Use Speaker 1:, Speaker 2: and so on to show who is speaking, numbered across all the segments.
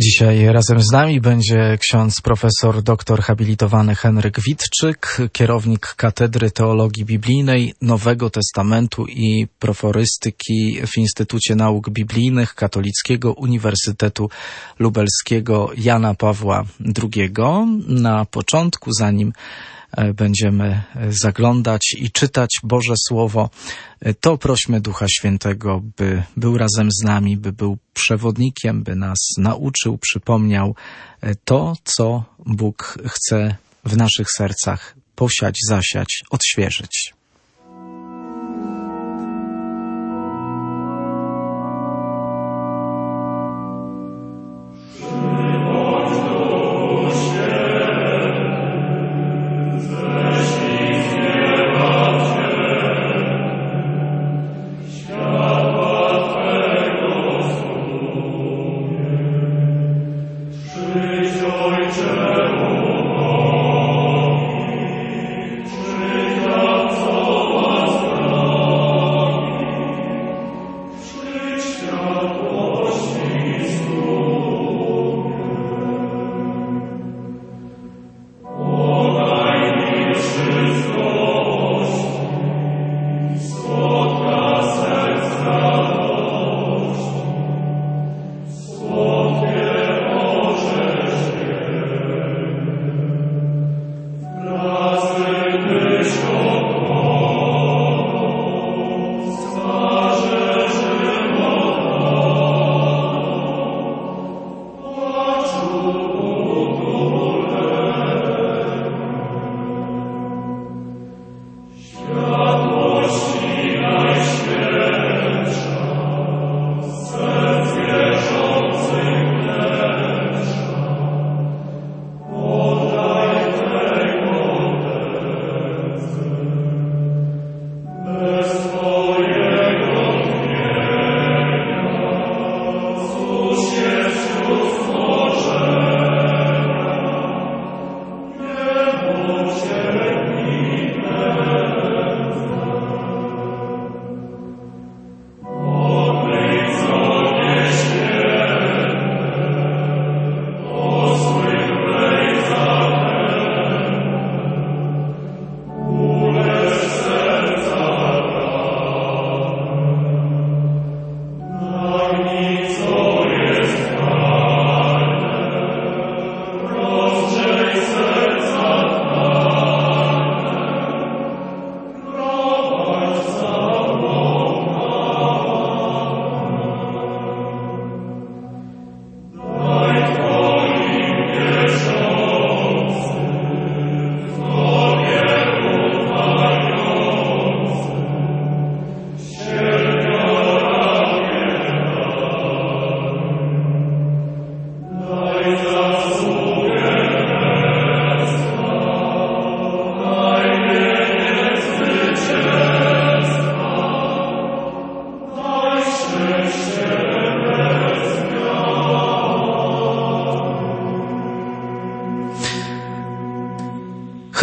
Speaker 1: Dzisiaj razem z nami będzie ksiądz profesor doktor habilitowany Henryk Witczyk, kierownik Katedry Teologii Biblijnej Nowego Testamentu i Proforystyki w Instytucie Nauk Biblijnych Katolickiego Uniwersytetu Lubelskiego Jana Pawła II. Na początku, zanim będziemy zaglądać i czytać Boże Słowo, e, to prośmy Ducha Świętego, by był razem z nami, by był przewodnikiem, by nas nauczył, przypomniał e, to, co Bóg chce w naszych sercach posiać, zasiać, odświeżyć.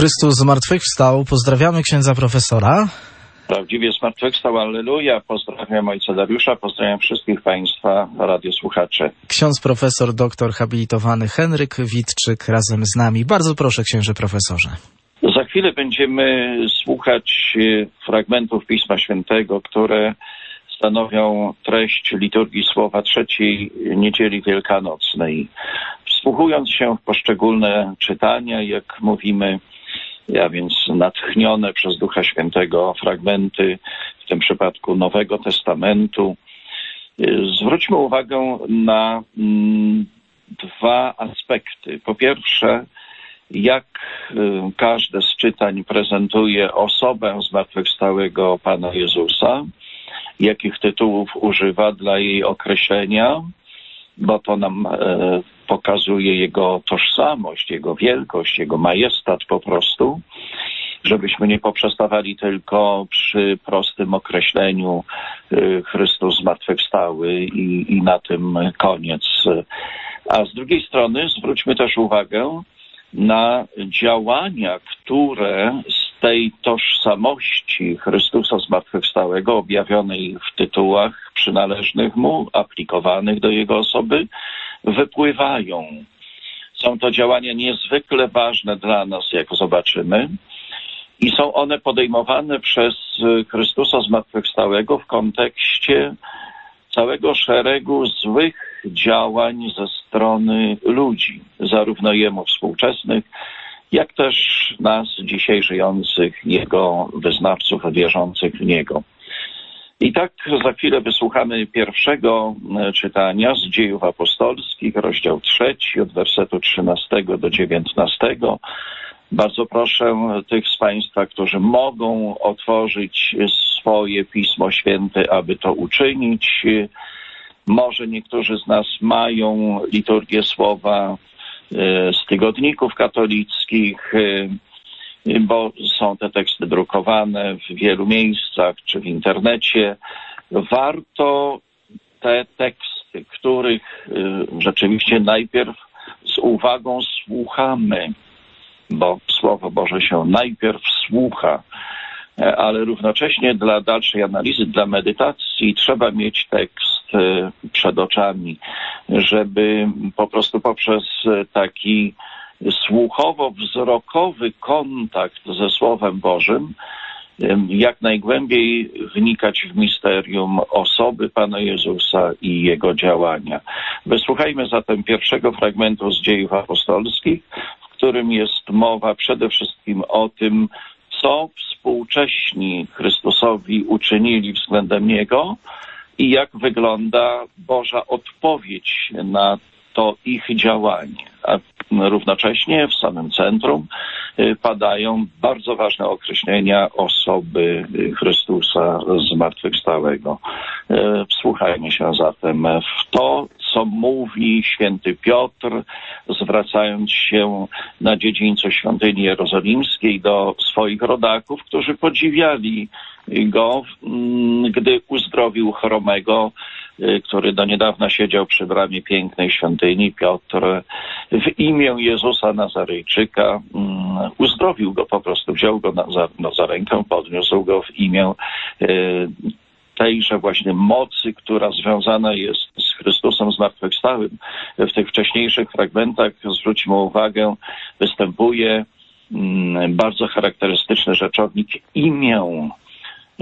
Speaker 1: Chrystus zmartwychwstał. Pozdrawiamy księdza profesora.
Speaker 2: Prawdziwie zmartwychwstał, alleluja. Pozdrawiam ojca Dariusza, pozdrawiam wszystkich państwa radiosłuchaczy.
Speaker 1: Ksiądz profesor doktor habilitowany Henryk Witczyk razem z nami. Bardzo proszę księże profesorze.
Speaker 2: Za chwilę będziemy słuchać e, fragmentów Pisma Świętego, które stanowią treść liturgii słowa trzeciej niedzieli wielkanocnej. Wsłuchując się w poszczególne czytania, jak mówimy, a więc natchnione przez Ducha Świętego fragmenty, w tym przypadku Nowego Testamentu. Zwróćmy uwagę na mm, dwa aspekty. Po pierwsze, jak y, każde z czytań prezentuje osobę zmartwychwstałego Pana Jezusa, jakich tytułów używa dla jej określenia, bo to nam e, pokazuje jego tożsamość, jego wielkość, jego majestat po prostu, żebyśmy nie poprzestawali tylko przy prostym określeniu e, Chrystus zmartwychwstały i, i na tym koniec. A z drugiej strony zwróćmy też uwagę na działania, które tej tożsamości Chrystusa zmartwychwstałego, objawionej w tytułach przynależnych mu, aplikowanych do jego osoby, wypływają. Są to działania niezwykle ważne dla nas, jak zobaczymy, i są one podejmowane przez Chrystusa Zmartwychwstałego w kontekście całego szeregu złych działań ze strony ludzi, zarówno jemu współczesnych, jak też nas dzisiaj żyjących, jego wyznawców, wierzących w niego. I tak za chwilę wysłuchamy pierwszego e, czytania z dziejów apostolskich, rozdział trzeci, od wersetu 13 do 19. Bardzo proszę tych z Państwa, którzy mogą otworzyć swoje Pismo Święte, aby to uczynić. Może niektórzy z nas mają liturgię słowa z tygodników katolickich, e, bo są te teksty drukowane w wielu miejscach czy w internecie. Warto te teksty, których e, rzeczywiście najpierw z uwagą słuchamy, bo Słowo Boże się najpierw słucha, e, ale równocześnie dla dalszej analizy, dla medytacji trzeba mieć tekst e, przed oczami, żeby po prostu poprzez taki słuchowo-wzrokowy kontakt ze Słowem Bożym jak najgłębiej wnikać w misterium osoby Pana Jezusa i Jego działania. Wysłuchajmy zatem pierwszego fragmentu z dziejów apostolskich, którym jest mowa przede wszystkim o tym, co współcześni Chrystusowi uczynili względem Niego i jak wygląda Boża odpowiedź na to ich działanie. A równocześnie w samym centrum y, padają bardzo ważne określenia osoby Chrystusa zmartwychwstałego. Y, wsłuchajmy się zatem w to, co mówi święty Piotr, zwracając się na dziedzińcu świątyni jerozolimskiej do swoich rodaków, którzy podziwiali go, mm, gdy uzdrowił chromego, y, który do niedawna siedział przy bramie pięknej świątyni. Piotr w imię Jezusa Nazarejczyka mm, uzdrowił go po prostu, wziął go na, za, no, za rękę, podniósł go w imię y, tejże właśnie mocy, która związana jest z Chrystusem zmartwychwstałym. W tych wcześniejszych fragmentach, zwróćmy uwagę, występuje mm, bardzo charakterystyczny rzeczownik imię.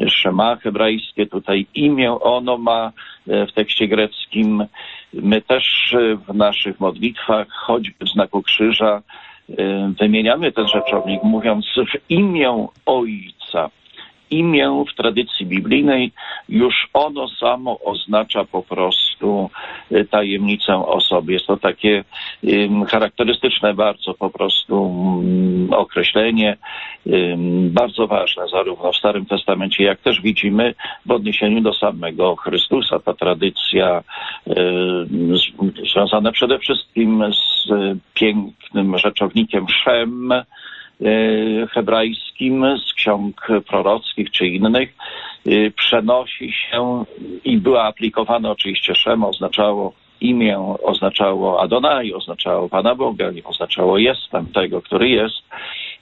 Speaker 2: Szema hebrajskie, tutaj imię ono ma e, w tekście greckim. My też w naszych modlitwach, choćby w znaku krzyża, e, wymieniamy ten rzeczownik, mówiąc w imię Ojca imię w tradycji biblijnej, już ono samo oznacza po prostu y, tajemnicę osoby. Jest to takie charakterystyczne bardzo po prostu mm, określenie, bardzo ważne zarówno w Starym Testamencie, jak też widzimy w odniesieniu do samego Chrystusa. Ta tradycja związana przede wszystkim z pięknym rzeczownikiem Shem, E, hebrajskim z ksiąg prorockich czy innych e, przenosi się i była aplikowana oczywiście Szem, oznaczało imię, oznaczało Adonai, oznaczało Pana Boga, oznaczało jestem tego, który jest.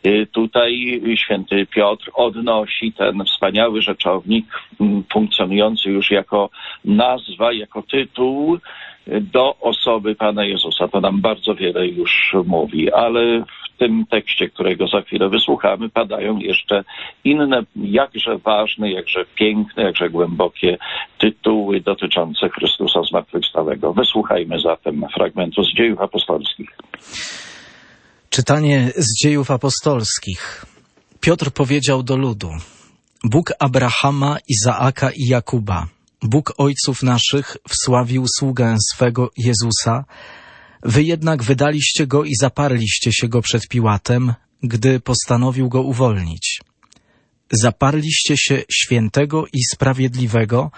Speaker 2: E, tutaj święty Piotr odnosi ten wspaniały rzeczownik, funkcjonujący już jako nazwa, jako tytuł do osoby Pana Jezusa. To nam bardzo wiele już mówi, ale tym tekście, którego za chwilę wysłuchamy, padają jeszcze inne, jakże ważne, jakże piękne, jakże głębokie tytuły dotyczące Chrystusa Zmartwychwstałego. Wysłuchajmy zatem fragmentu z dziejów apostolskich.
Speaker 1: Czytanie z dziejów apostolskich. Piotr powiedział do ludu: Bóg Abrahama, Izaaka i Jakuba Bóg ojców naszych wsławił sługę swego Jezusa, wy jednak wydaliście go i zaparliście się go przed Piłatem, gdy postanowił go uwolnić. Zaparliście się świętego i sprawiedliwego,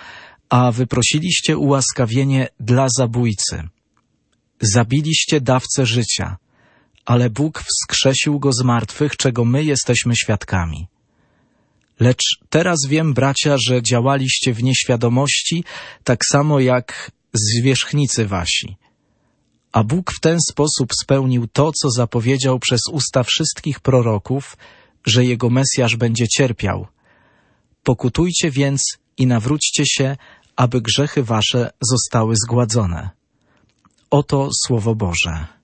Speaker 1: a wyprosiliście ułaskawienie dla zabójcy. Zabiliście dawcę życia, ale Bóg wskrzesił go z martwych, czego my jesteśmy świadkami. Lecz teraz wiem, bracia, że działaliście w nieświadomości, tak samo jak zwierzchnicy wasi. A Bóg w ten sposób spełnił to, co zapowiedział przez usta wszystkich proroków, że jego Mesjasz będzie cierpiał. Pokutujcie więc i nawróćcie się, aby grzechy wasze zostały zgładzone. Oto Słowo Boże.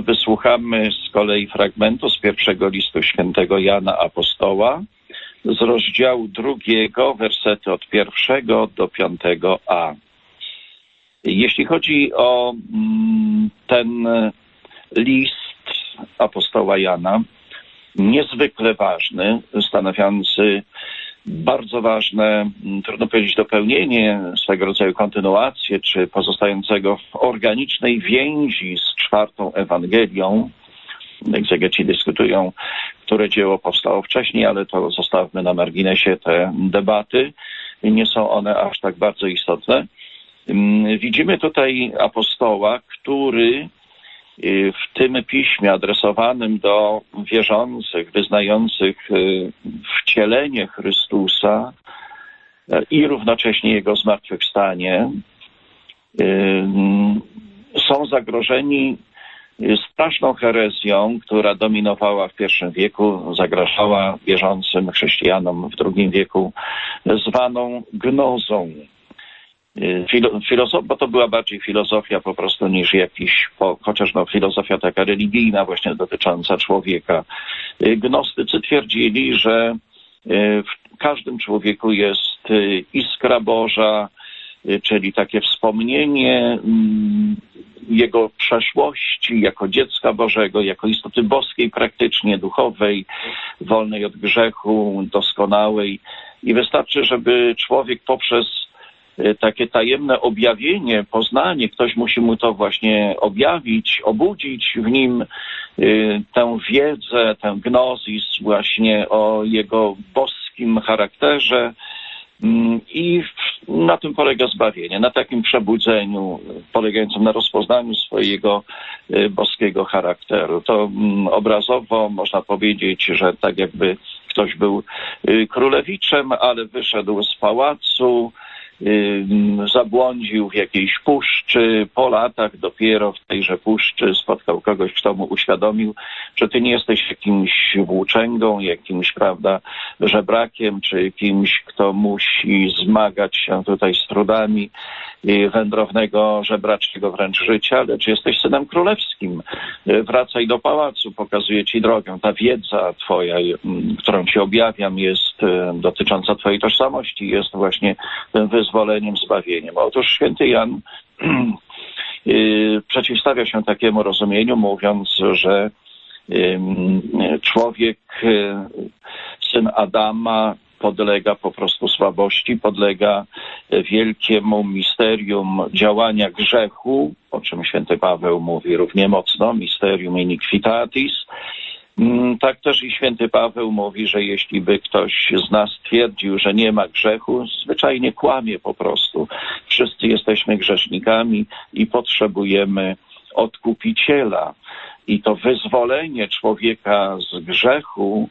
Speaker 2: Wysłuchamy z kolei fragmentu z pierwszego listu świętego Jana Apostoła z rozdziału drugiego, wersety od pierwszego do piątego A. Jeśli chodzi o mm, ten list apostoła Jana, niezwykle ważny, stanowiący bardzo ważne, trudno powiedzieć, dopełnienie, swego rodzaju kontynuację, czy pozostającego w organicznej więzi z czwartą Ewangelią. Egzegeci dyskutują, które dzieło powstało wcześniej, ale to zostawmy na marginesie te debaty. Nie są one aż tak bardzo istotne. Widzimy tutaj apostoła, który w tym piśmie adresowanym do wierzących, wyznających wcielenie Chrystusa i równocześnie Jego zmartwychwstanie, są zagrożeni straszną herezją, która dominowała w I wieku, zagrażała wierzącym chrześcijanom w II wieku, zwaną gnozą. Filozof, bo to była bardziej filozofia po prostu niż jakiś, chociaż no, filozofia taka religijna właśnie dotycząca człowieka. Gnostycy twierdzili, że w każdym człowieku jest iskra Boża, czyli takie wspomnienie jego przeszłości jako dziecka Bożego, jako istoty boskiej praktycznie, duchowej, wolnej od grzechu, doskonałej. I wystarczy, żeby człowiek poprzez takie tajemne objawienie, poznanie, ktoś musi mu to właśnie objawić, obudzić w nim tę wiedzę, tę gnozis właśnie o jego boskim charakterze. I na tym polega zbawienie, na takim przebudzeniu polegającym na rozpoznaniu swojego boskiego charakteru. To obrazowo można powiedzieć, że tak jakby ktoś był królewiczem, ale wyszedł z pałacu, zabłądził w jakiejś puszczy, po latach dopiero w tejże puszczy spotkał kogoś, kto mu uświadomił, że ty nie jesteś jakimś włóczęgą, jakimś, prawda, żebrakiem, czy kimś, kto musi zmagać się tutaj z trudami wędrownego, żebraczego wręcz życia, lecz jesteś synem królewskim. Wracaj do pałacu, pokazuję ci drogę. Ta wiedza twoja, którą ci objawiam, jest dotycząca twojej tożsamości, jest właśnie tym wyzwoleniem, zbawieniem. Otóż święty Jan przeciwstawia się takiemu rozumieniu, mówiąc, że człowiek, syn Adama, podlega po prostu słabości, podlega wielkiemu misterium działania grzechu, o czym święty Paweł mówi równie mocno, misterium iniquitatis. Tak też i święty Paweł mówi, że jeśli by ktoś z nas twierdził, że nie ma grzechu, zwyczajnie kłamie po prostu. Wszyscy jesteśmy grzesznikami i potrzebujemy odkupiciela. I to wyzwolenie człowieka z grzechu,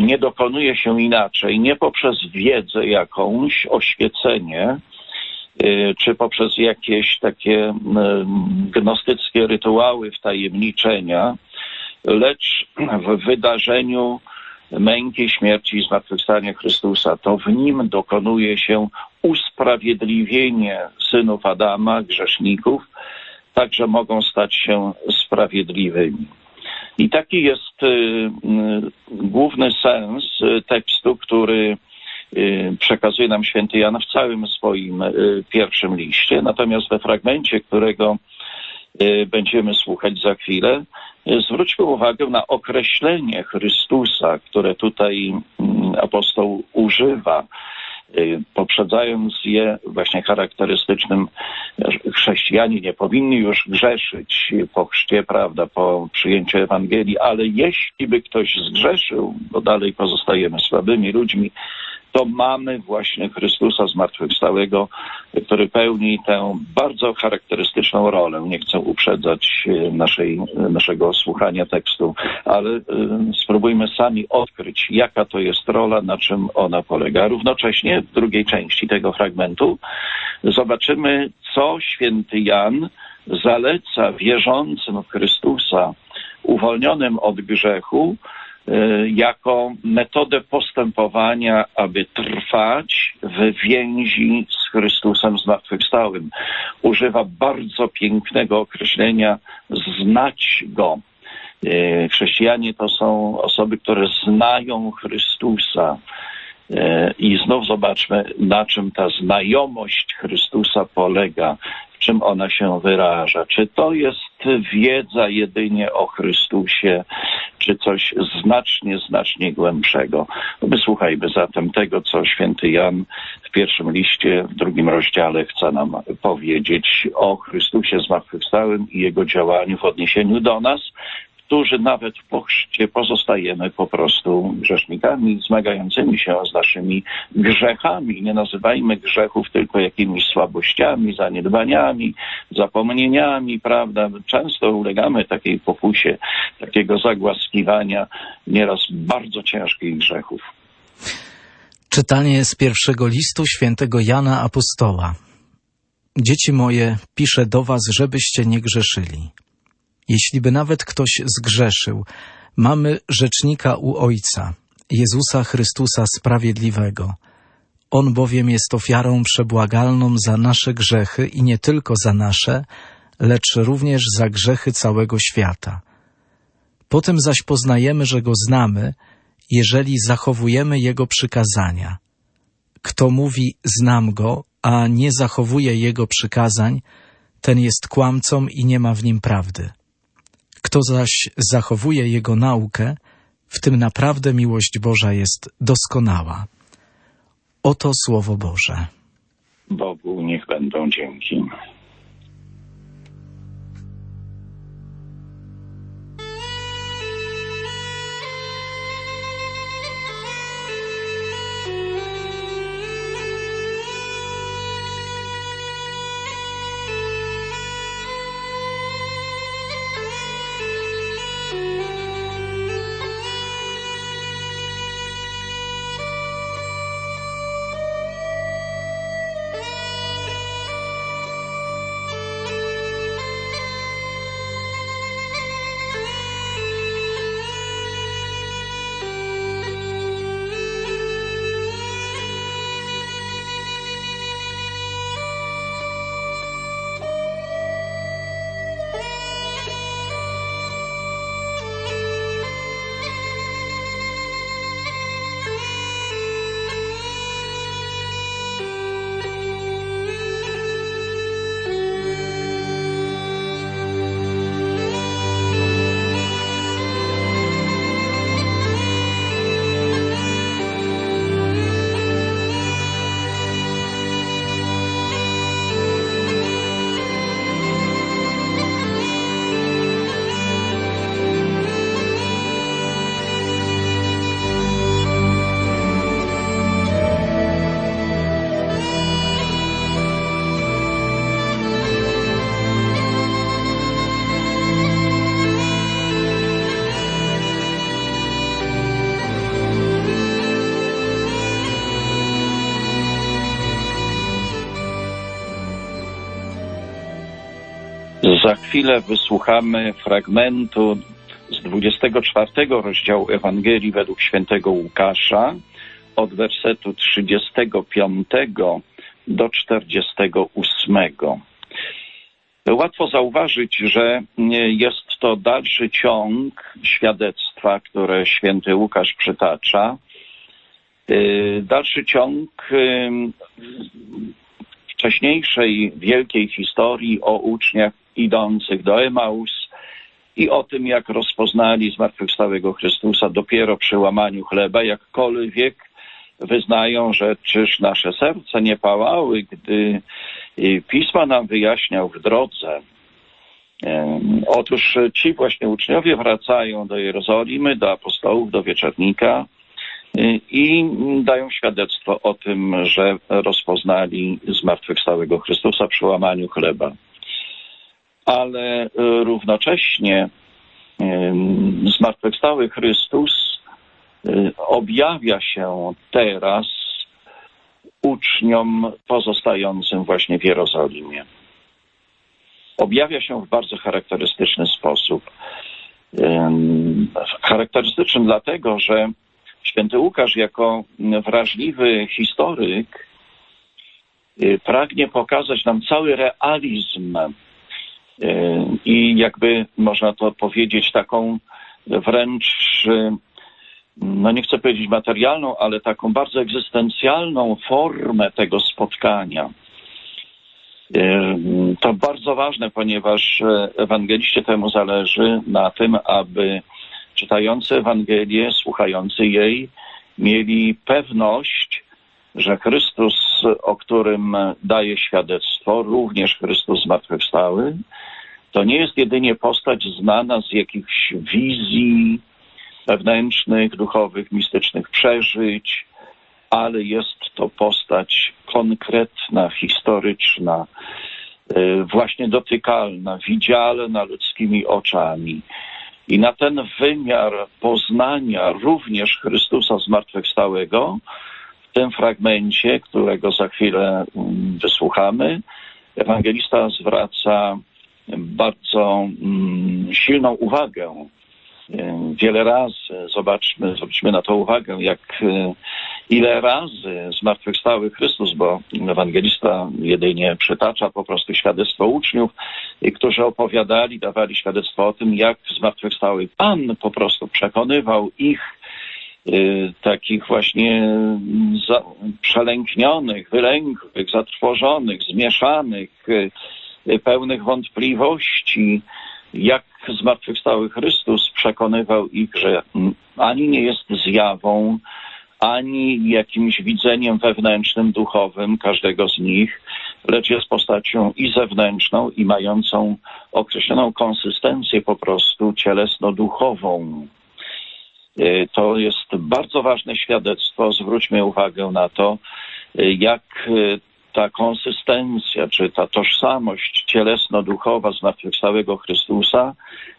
Speaker 2: nie dokonuje się inaczej, nie poprzez wiedzę jakąś, oświecenie, czy poprzez jakieś takie gnostyckie rytuały wtajemniczenia, lecz w wydarzeniu męki, śmierci i zmartwychwstania Chrystusa. To w nim dokonuje się usprawiedliwienie synów Adama, grzeszników, tak że mogą stać się sprawiedliwymi. I taki jest y, y, główny sens tekstu, który y, przekazuje nam święty Jan w całym swoim pierwszym liście. Natomiast we fragmencie, którego będziemy słuchać za chwilę, zwróćmy uwagę na określenie Chrystusa, które tutaj mm, apostoł używa. Y, poprzedzając je właśnie charakterystycznym chrześcijanie nie powinni już grzeszyć po chrzcie, prawda, po przyjęciu Ewangelii, ale jeśli by ktoś zgrzeszył, bo dalej pozostajemy słabymi ludźmi, to mamy właśnie Chrystusa zmartwychwstałego, który pełni tę bardzo charakterystyczną rolę. Nie chcę uprzedzać e, naszej, naszego słuchania tekstu, ale y, spróbujmy sami odkryć, jaka to jest rola, na czym ona polega. Równocześnie w drugiej części tego fragmentu zobaczymy, co święty Jan zaleca wierzącym w Chrystusa, uwolnionym od grzechu, E, jako metodę postępowania, aby trwać w więzi z Chrystusem zmartwychwstałym. Używa bardzo pięknego określenia znać Go. E, chrześcijanie to są osoby, które znają Chrystusa. E, I znów zobaczmy, na czym ta znajomość Chrystusa polega czym ona się wyraża. Czy to jest wiedza jedynie o Chrystusie, czy coś znacznie, znacznie głębszego? Wysłuchajmy zatem tego, co święty Jan w pierwszym liście, w drugim rozdziale chce nam powiedzieć o Chrystusie zmartwychwstałym i jego działaniu w odniesieniu do nas, którzy nawet po chrzcie pozostajemy po prostu grzesznikami, zmagającymi się z naszymi grzechami. Nie nazywajmy grzechów tylko jakimiś słabościami, zaniedbaniami, zapomnieniami, prawda? Często ulegamy takiej pokusie, takiego zagłaskiwania nieraz bardzo ciężkich grzechów.
Speaker 1: Czytanie z pierwszego listu świętego Jana Apostoła. Dzieci moje, piszę do was, żebyście nie grzeszyli. Jeśli by nawet ktoś zgrzeszył, mamy rzecznika u Ojca, Jezusa Chrystusa Sprawiedliwego. On bowiem jest ofiarą przebłagalną za nasze grzechy i nie tylko za nasze, lecz również za grzechy całego świata. Potem zaś poznajemy, że Go znamy, jeżeli zachowujemy Jego przykazania. Kto mówi znam Go, a nie zachowuje Jego przykazań, ten jest kłamcą i nie ma w nim prawdy. Kto zaś zachowuje Jego naukę, w tym naprawdę miłość Boża jest doskonała. Oto Słowo Boże.
Speaker 2: Bogu niech będą dzięki. Chwilę wysłuchamy fragmentu z 24 rozdziału Ewangelii według świętego Łukasza od wersetu 35 do 48. Łatwo zauważyć, że jest to dalszy ciąg świadectwa, które święty Łukasz przytacza. Dalszy ciąg wcześniejszej wielkiej historii o uczniach idących do Emaus i o tym, jak rozpoznali zmartwychwstałego Chrystusa dopiero przy łamaniu chleba, jakkolwiek wyznają, że czyż nasze serce nie pałały, gdy Pisma nam wyjaśniał w drodze. Otóż ci właśnie uczniowie wracają do Jerozolimy, do apostołów, do wieczornika i dają świadectwo o tym, że rozpoznali zmartwychwstałego Chrystusa przy łamaniu chleba. Ale równocześnie zmartwychwstały Chrystus objawia się teraz uczniom pozostającym właśnie w Jerozolimie. Objawia się w bardzo charakterystyczny sposób. Charakterystyczny dlatego, że święty Łukasz jako wrażliwy historyk pragnie pokazać nam cały realizm i jakby można to powiedzieć taką wręcz no nie chcę powiedzieć materialną, ale taką bardzo egzystencjalną formę tego spotkania. To bardzo ważne, ponieważ ewangeliście temu zależy na tym, aby czytający Ewangelię, słuchający jej, mieli pewność, że Chrystus, o którym daje świadectwo, również Chrystus zmartwychwstały, to nie jest jedynie postać znana z jakichś wizji wewnętrznych, duchowych, mistycznych przeżyć, ale jest to postać konkretna, historyczna, e, właśnie dotykalna, widzialna ludzkimi oczami. I na ten wymiar poznania również Chrystusa zmartwychwstałego, tym fragmencie, którego za chwilę mm, wysłuchamy, ewangelista zwraca bardzo mm, silną uwagę. Wiele razy, zobaczmy, zwróćmy na to uwagę, jak ile razy zmartwychwstały Chrystus, bo ewangelista jedynie przytacza po prostu świadectwo uczniów, którzy opowiadali, dawali świadectwo o tym, jak zmartwychwstały Pan po prostu przekonywał ich y, takich właśnie za, przelęknionych, wylękłych, zatrwożonych, zmieszanych, y, pełnych wątpliwości, jak zmartwychwstały Chrystus przekonywał ich, że ani nie jest zjawą, ani jakimś widzeniem wewnętrznym, duchowym każdego z nich, lecz jest postacią i zewnętrzną, i mającą określoną konsystencję po prostu cielesno-duchową. E, to jest bardzo ważne świadectwo. Zwróćmy uwagę na to, e, jak e, ta konsystencja, czy ta tożsamość cielesno-duchowa zmartwychwstałego Chrystusa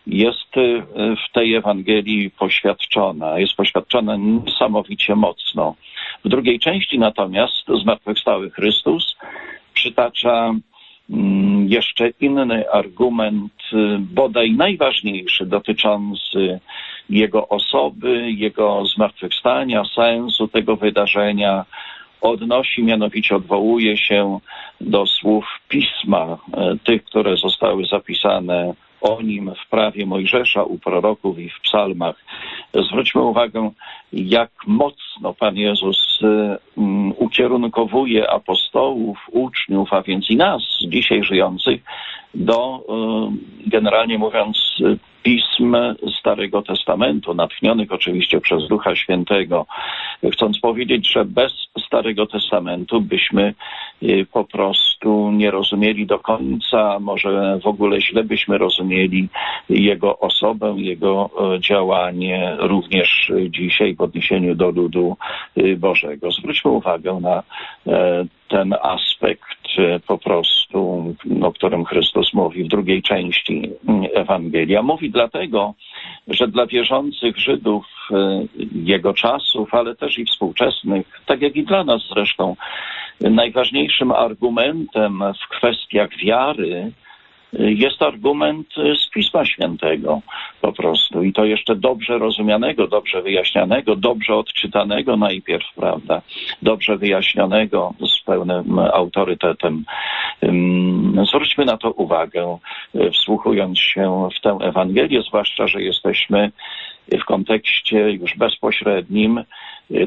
Speaker 2: jest w tej Ewangelii poświadczona, jest poświadczona niesamowicie mocno. W drugiej części natomiast zmartwychwstały Chrystus przytacza mm, jeszcze inny argument, bodaj najważniejszy, dotyczący jego osoby, jego zmartwychwstania, sensu tego wydarzenia, odnosi, mianowicie odwołuje się do słów pisma, e, tych, które zostały zapisane o nim w prawie Mojżesza, u proroków i w psalmach. Zwróćmy uwagę, jak mocno Pan Jezus um, ukierunkowuje apostołów, uczniów, a więc i nas, dzisiaj żyjących, do, um, generalnie mówiąc, pism Starego Testamentu, natchnionych oczywiście przez Ducha Świętego, chcąc powiedzieć, że bez Starego Testamentu byśmy y, po prostu nie rozumieli do końca, może w ogóle źle byśmy rozumieli Jego osobę, Jego e, działanie również dzisiaj w odniesieniu do ludu y, Bożego. Zwróćmy uwagę na ten aspekt po prostu, o którym Chrystus mówi w drugiej części Ewangelia. Mówi dlatego, że dla wierzących Żydów jego czasów, ale też i współczesnych, tak jak i dla nas zresztą, najważniejszym argumentem w kwestiach wiary jest argument z Pisma Świętego po prostu i to jeszcze dobrze rozumianego, dobrze wyjaśnianego, dobrze odczytanego najpierw, prawda, dobrze wyjaśnionego z pełnym autorytetem. Zwróćmy na to uwagę, wsłuchując się w tę Ewangelię, zwłaszcza, że jesteśmy w kontekście już bezpośrednim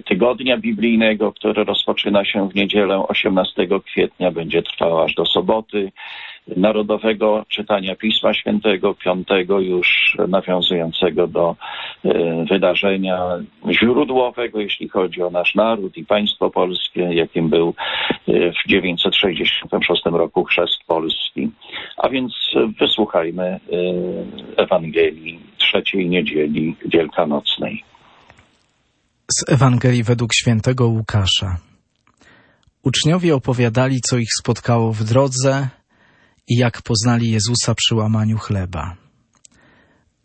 Speaker 2: tygodnia biblijnego, który rozpoczyna się w niedzielę 18 kwietnia, będzie trwał aż do soboty. Narodowego czytania Pisma Świętego, piątego już nawiązującego do e, wydarzenia źródłowego, jeśli chodzi o nasz naród i państwo polskie, jakim był e, w 966 roku chrzest Polski. A więc wysłuchajmy e, Ewangelii trzeciej niedzieli wielkanocnej.
Speaker 1: Z Ewangelii według świętego Łukasza. Uczniowie opowiadali, co ich spotkało w drodze i jak poznali Jezusa przy łamaniu chleba.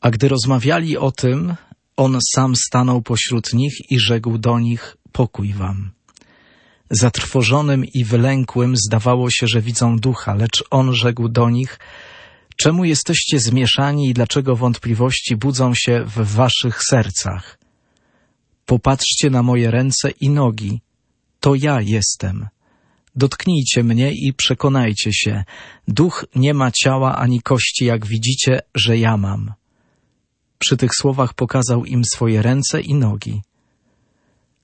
Speaker 1: A gdy rozmawiali o tym, on sam stanął pośród nich i rzekł do nich: Pokój wam. Zatrwożonym i wylękłym zdawało się, że widzą ducha, lecz on rzekł do nich: Czemu jesteście zmieszani i dlaczego wątpliwości budzą się w waszych sercach? Popatrzcie na moje ręce i nogi. To ja jestem. Dotknijcie mnie i przekonajcie się. Duch nie ma ciała ani kości, jak widzicie, że ja mam. Przy tych słowach pokazał im swoje ręce i nogi.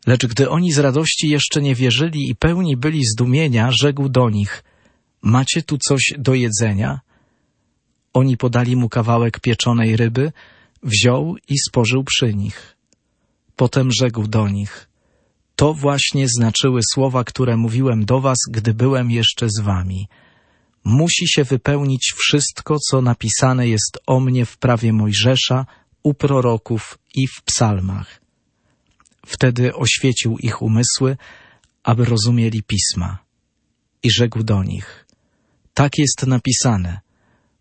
Speaker 1: Lecz gdy oni z radości jeszcze nie wierzyli i pełni byli zdumienia, rzekł do nich: Macie tu coś do jedzenia? Oni podali mu kawałek pieczonej ryby, wziął i spożył przy nich. Potem rzekł do nich: to właśnie znaczyły słowa, które mówiłem do was, gdy byłem jeszcze z wami. Musi się wypełnić wszystko, co napisane jest o mnie w prawie Mojżesza, u proroków i w psalmach. Wtedy oświecił ich umysły, aby rozumieli pisma. I rzekł do nich: Tak jest napisane.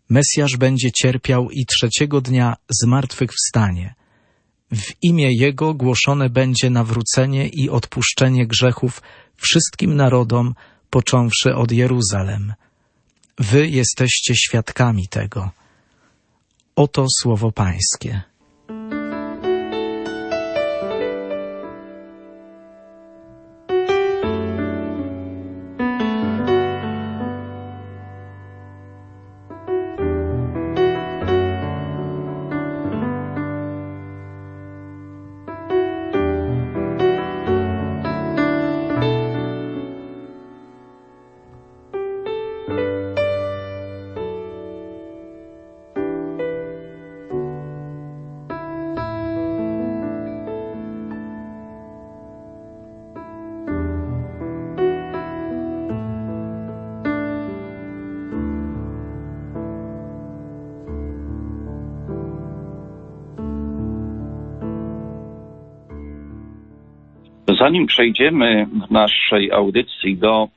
Speaker 1: Mesjasz będzie cierpiał i trzeciego dnia zmartwychwstanie w imię Jego głoszone będzie nawrócenie i odpuszczenie grzechów wszystkim narodom, począwszy od Jeruzalem. Wy jesteście świadkami tego. Oto słowo Pańskie.
Speaker 2: Zanim przejdziemy w naszej audycji do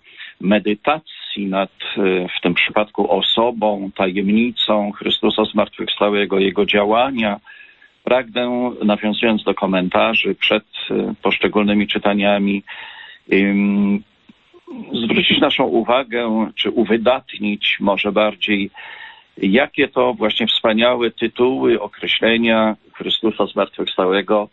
Speaker 2: medytacji nad, e, w tym przypadku osobą, tajemnicą Chrystusa zmartwychwstałego, Jego działania, pragnę, nawiązując do komentarzy przed e, poszczególnymi czytaniami, zwrócić naszą uwagę, czy uwydatnić może bardziej, jakie to właśnie wspaniałe tytuły, określenia Chrystusa zmartwychwstałego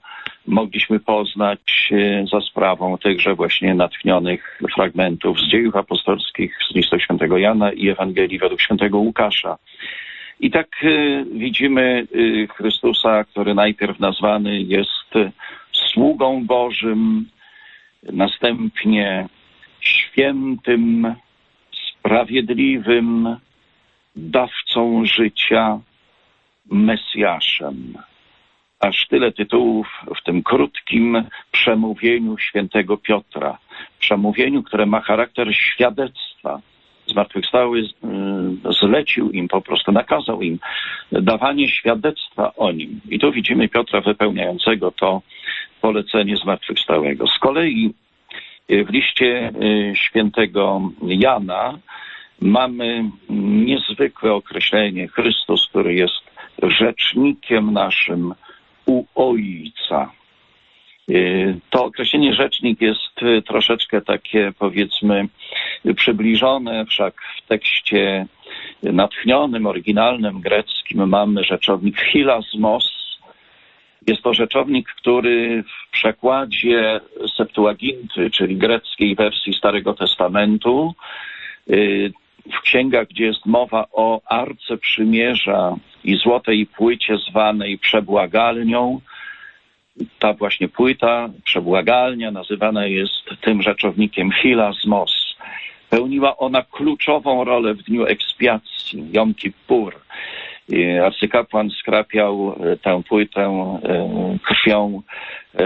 Speaker 2: mogliśmy poznać e, za sprawą tychże właśnie natchnionych fragmentów z dziejów apostolskich, z listu świętego Jana i Ewangelii według świętego Łukasza. I tak e, widzimy e, Chrystusa, który najpierw nazwany jest sługą Bożym, następnie świętym, sprawiedliwym, dawcą życia, Mesjaszem aż tyle tytułów w tym krótkim przemówieniu świętego Piotra. Przemówieniu, które ma charakter świadectwa. Zmartwychwstały y, zlecił im, po prostu nakazał im dawanie świadectwa o nim. I tu widzimy Piotra wypełniającego to polecenie zmartwychwstałego. Z kolei y, w liście y, świętego Jana mamy niezwykłe określenie Chrystus, który jest rzecznikiem naszym, u ojca. Y, to określenie rzecznik jest y, troszeczkę takie, powiedzmy, przybliżone, wszak w tekście natchnionym, oryginalnym greckim mamy rzeczownik hilasmos. Jest to rzeczownik, który w przekładzie Septuaginty, czyli greckiej wersji Starego Testamentu, y, w księgach, gdzie jest mowa o Arce Przymierza i złotej płycie zwanej przebłagalnią, ta właśnie płyta, przebłagalnia, nazywana jest tym rzeczownikiem hilasmos. Pełniła ona kluczową rolę w dniu ekspiacji Jom Kippur. Arcykapłan skrapiał tę płytę krwią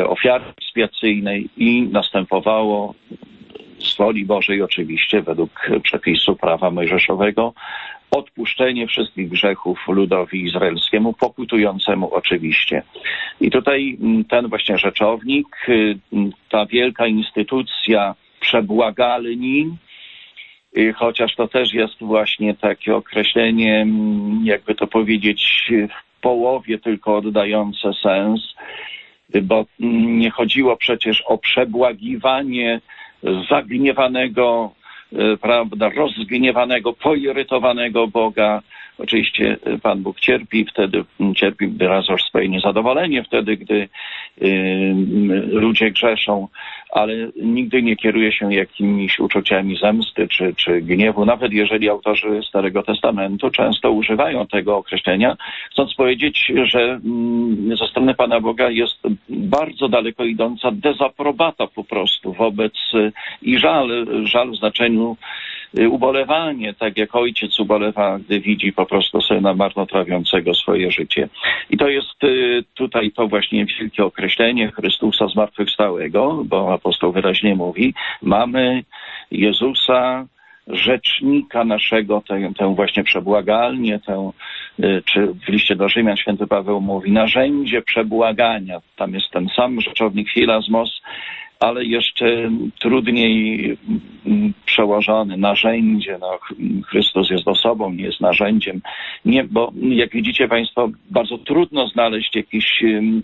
Speaker 2: ofiary ekspiacyjnej i następowało z woli Bożej oczywiście, według przepisu prawa mojżeszowego, odpuszczenie wszystkich grzechów ludowi izraelskiemu, pokutującemu oczywiście. I tutaj ten właśnie rzeczownik, ta wielka instytucja przebłagalni, chociaż to też jest właśnie takie określenie, jakby to powiedzieć, w połowie tylko oddające sens, bo nie chodziło przecież o przebłagiwanie zagniewanego, prawda, rozgniewanego, poirytowanego Boga. Oczywiście Pan Bóg cierpi wtedy, cierpi wyrażasz swoje niezadowolenie wtedy, gdy y, ludzie grzeszą, ale nigdy nie kieruje się jakimiś uczuciami zemsty czy, czy gniewu, nawet jeżeli autorzy Starego Testamentu często używają tego określenia, chcąc powiedzieć, że mm, ze strony Pana Boga jest bardzo daleko idąca dezaprobata po prostu wobec i żal, żal w znaczeniu ubolewanie, tak jak ojciec ubolewa, gdy widzi po prostu syna marnotrawiącego swoje życie. I to jest y, tutaj to właśnie wielkie określenie Chrystusa zmartwychwstałego, bo apostoł wyraźnie mówi, mamy Jezusa, rzecznika naszego, tę, tę właśnie przebłagalnię, tę, y, czy w liście do Rzymian święty Paweł mówi, narzędzie przebłagania. Tam jest ten sam rzeczownik filazmos, ale jeszcze trudniej mm, przełożony narzędzie. No, Chrystus jest osobą, nie jest narzędziem. Nie, bo jak widzicie Państwo, bardzo trudno znaleźć jakiś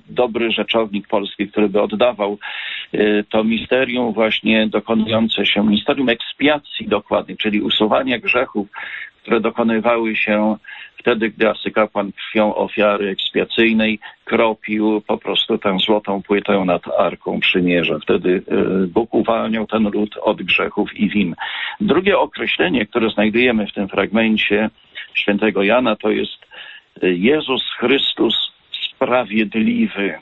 Speaker 2: dobry rzeczownik polski, który by oddawał y, to misterium właśnie dokonujące się, misterium ekspiacji dokładnie, czyli usuwania grzechów, które dokonywały się wtedy, gdy arcykapłan krwią ofiary ekspiacyjnej kropił po prostu tę złotą płytę nad Arką Przymierza. Wtedy y, Bóg uwalniał ten lud od grzechów i win. Drugie określenie, które znajdujemy w tym fragmencie świętego Jana, to jest y, Jezus Chrystus Sprawiedliwy.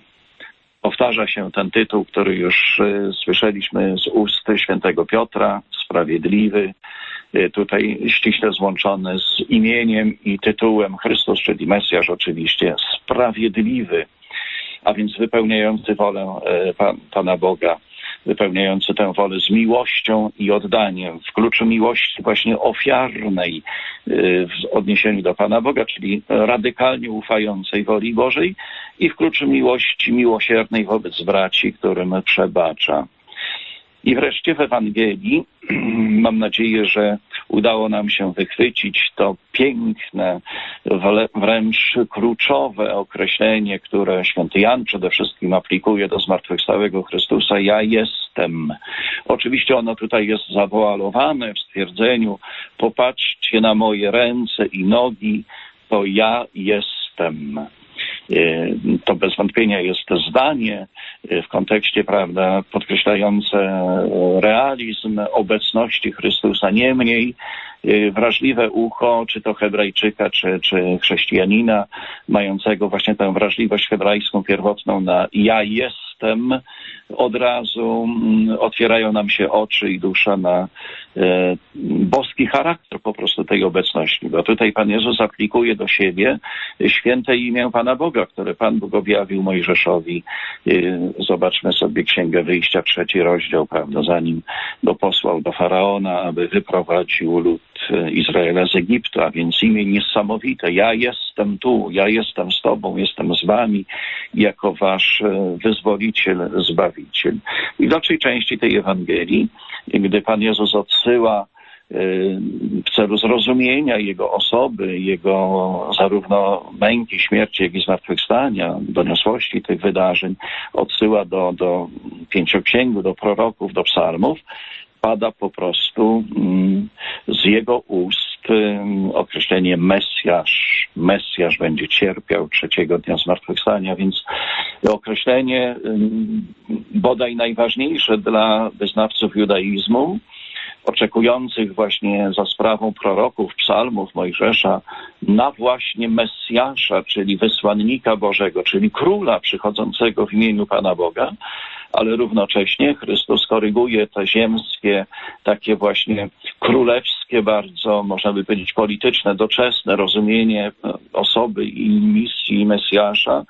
Speaker 2: Powtarza się ten tytuł, który już y, słyszeliśmy z ust świętego Piotra, Sprawiedliwy. Y, tutaj ściśle złączony z imieniem i tytułem Chrystus, czyli Mesjasz oczywiście, sprawiedliwy, a więc wypełniający wolę y, Pana Boga, wypełniający tę wolę z miłością i oddaniem, w kluczu miłości właśnie ofiarnej y, w odniesieniu do Pana Boga, czyli radykalnie ufającej woli Bożej i w kluczu miłości miłosiernej wobec braci, którym przebacza. I wreszcie w Ewangelii mam nadzieję, że udało nam się wychwycić to piękne, wręcz kluczowe określenie, które święty Jan przede wszystkim aplikuje do zmartwychwstałego Chrystusa. Ja jestem. Oczywiście ono tutaj jest zawoalowane w stwierdzeniu popatrzcie na moje ręce i nogi, to ja jestem. E, to bez wątpienia jest zdanie e, w kontekście, prawda, podkreślające e, realizm obecności Chrystusa. Niemniej wrażliwe ucho, czy to Hebrajczyka, czy, czy chrześcijanina, mającego właśnie tę wrażliwość hebrajską pierwotną na ja jestem, od razu mm, otwierają nam się oczy i dusza na e, boski charakter po prostu tej obecności. Bo tutaj Pan Jezus aplikuje do siebie święte imię Pana Boga, które Pan Bóg objawił Mojżeszowi. E, zobaczmy sobie Księgę Wyjścia, trzeci rozdział, prawda, zanim go posłał do Faraona, aby wyprowadził lud Izraela z Egiptu, a więc imię niesamowite. Ja jestem tu, ja jestem z Tobą, jestem z Wami jako Wasz e, wyzwoliciel, zbawiciel. I w dalszej części tej Ewangelii, gdy Pan Jezus odsyła e, w celu zrozumienia Jego osoby, Jego zarówno męki, śmierci, jak i zmartwychwstania, doniosłości tych wydarzeń, odsyła do, do pięcioksięgu, do proroków, do psalmów, pada po prostu mm, z jego ust mm, określenie Mesjasz. Mesjasz będzie cierpiał trzeciego dnia zmartwychwstania, więc określenie mm, bodaj najważniejsze dla wyznawców judaizmu, oczekujących właśnie za sprawą proroków, psalmów Mojżesza na właśnie Mesjasza, czyli wysłannika Bożego, czyli króla przychodzącego w imieniu Pana Boga, ale równocześnie Chrystus koryguje te ziemskie takie właśnie królewskie bardzo, można by powiedzieć polityczne, doczesne rozumienie osoby i misji Mesjasza,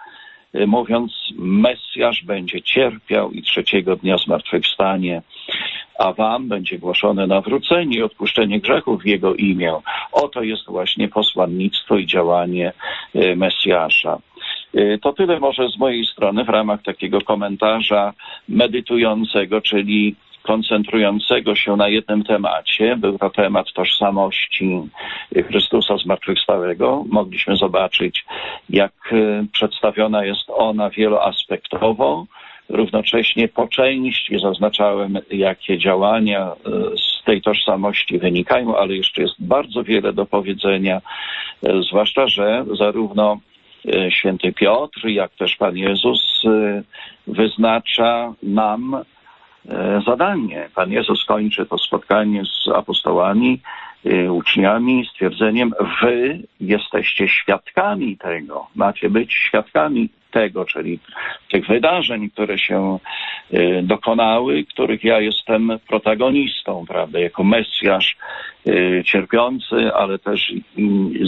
Speaker 2: mówiąc Mesjasz będzie cierpiał i trzeciego dnia zmartwychwstanie, a wam będzie głoszone nawrócenie i odpuszczenie grzechów w Jego imię. Oto jest właśnie posłannictwo i działanie Mesjasza. Y, to tyle może z mojej strony w ramach takiego komentarza medytującego, czyli koncentrującego się na jednym temacie. Był to temat tożsamości Chrystusa zmartwychwstałego. Mogliśmy zobaczyć, jak y, przedstawiona jest ona wieloaspektowo. Równocześnie po części zaznaczałem, jakie działania y, z tej tożsamości wynikają, ale jeszcze jest bardzo wiele do powiedzenia, zwłaszcza, że zarówno E, święty Piotr, jak też Pan Jezus e, wyznacza nam e, zadanie. Pan Jezus kończy to spotkanie z apostołami, uczniami stwierdzeniem, wy jesteście świadkami tego, macie być świadkami tego, czyli tych wydarzeń, które się y, dokonały, których ja jestem protagonistą, prawda, jako Mesjasz y, cierpiący, ale też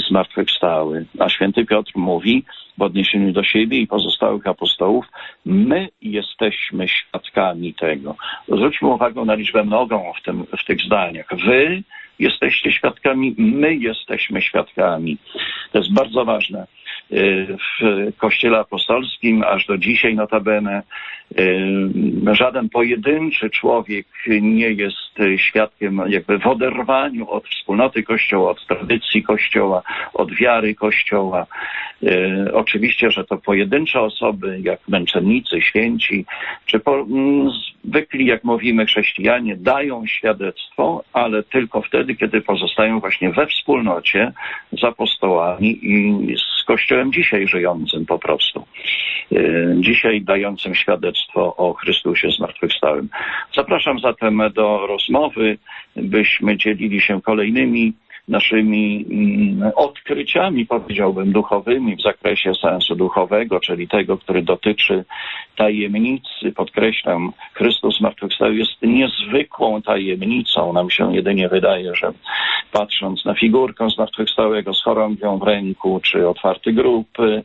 Speaker 2: zmartwychwstały. A święty Piotr mówi w odniesieniu do siebie i pozostałych apostołów, my jesteśmy świadkami tego. Zwróćmy uwagę na liczbę mnogą w, tym, w tych zdaniach. Wy jesteście świadkami, my jesteśmy świadkami. To jest bardzo ważne. W Kościele Apostolskim, aż do dzisiaj notabene, y, żaden pojedynczy człowiek nie jest świadkiem jakby w oderwaniu od wspólnoty Kościoła, od tradycji Kościoła, od wiary Kościoła. Y, oczywiście, że to pojedyncze osoby, jak męczennicy, święci, czy po, zwykli, jak mówimy, chrześcijanie, dają świadectwo, ale tylko wtedy, kiedy pozostają właśnie we wspólnocie z apostołami i z Kościołem dzisiaj żyjącym po prostu. Y, dzisiaj dającym świadectwo o Chrystusie zmartwychwstałym. Zapraszam zatem do rozmowy, byśmy dzielili się kolejnymi naszymi mm, odkryciami, powiedziałbym, duchowymi w zakresie sensu duchowego, czyli tego, który dotyczy tajemnicy. Podkreślam, Chrystus zmartwychwstały jest niezwykłą tajemnicą. Nam się jedynie wydaje, że patrząc na figurkę zmartwychwstałego z chorągwią w ręku, czy otwarty grób, Y,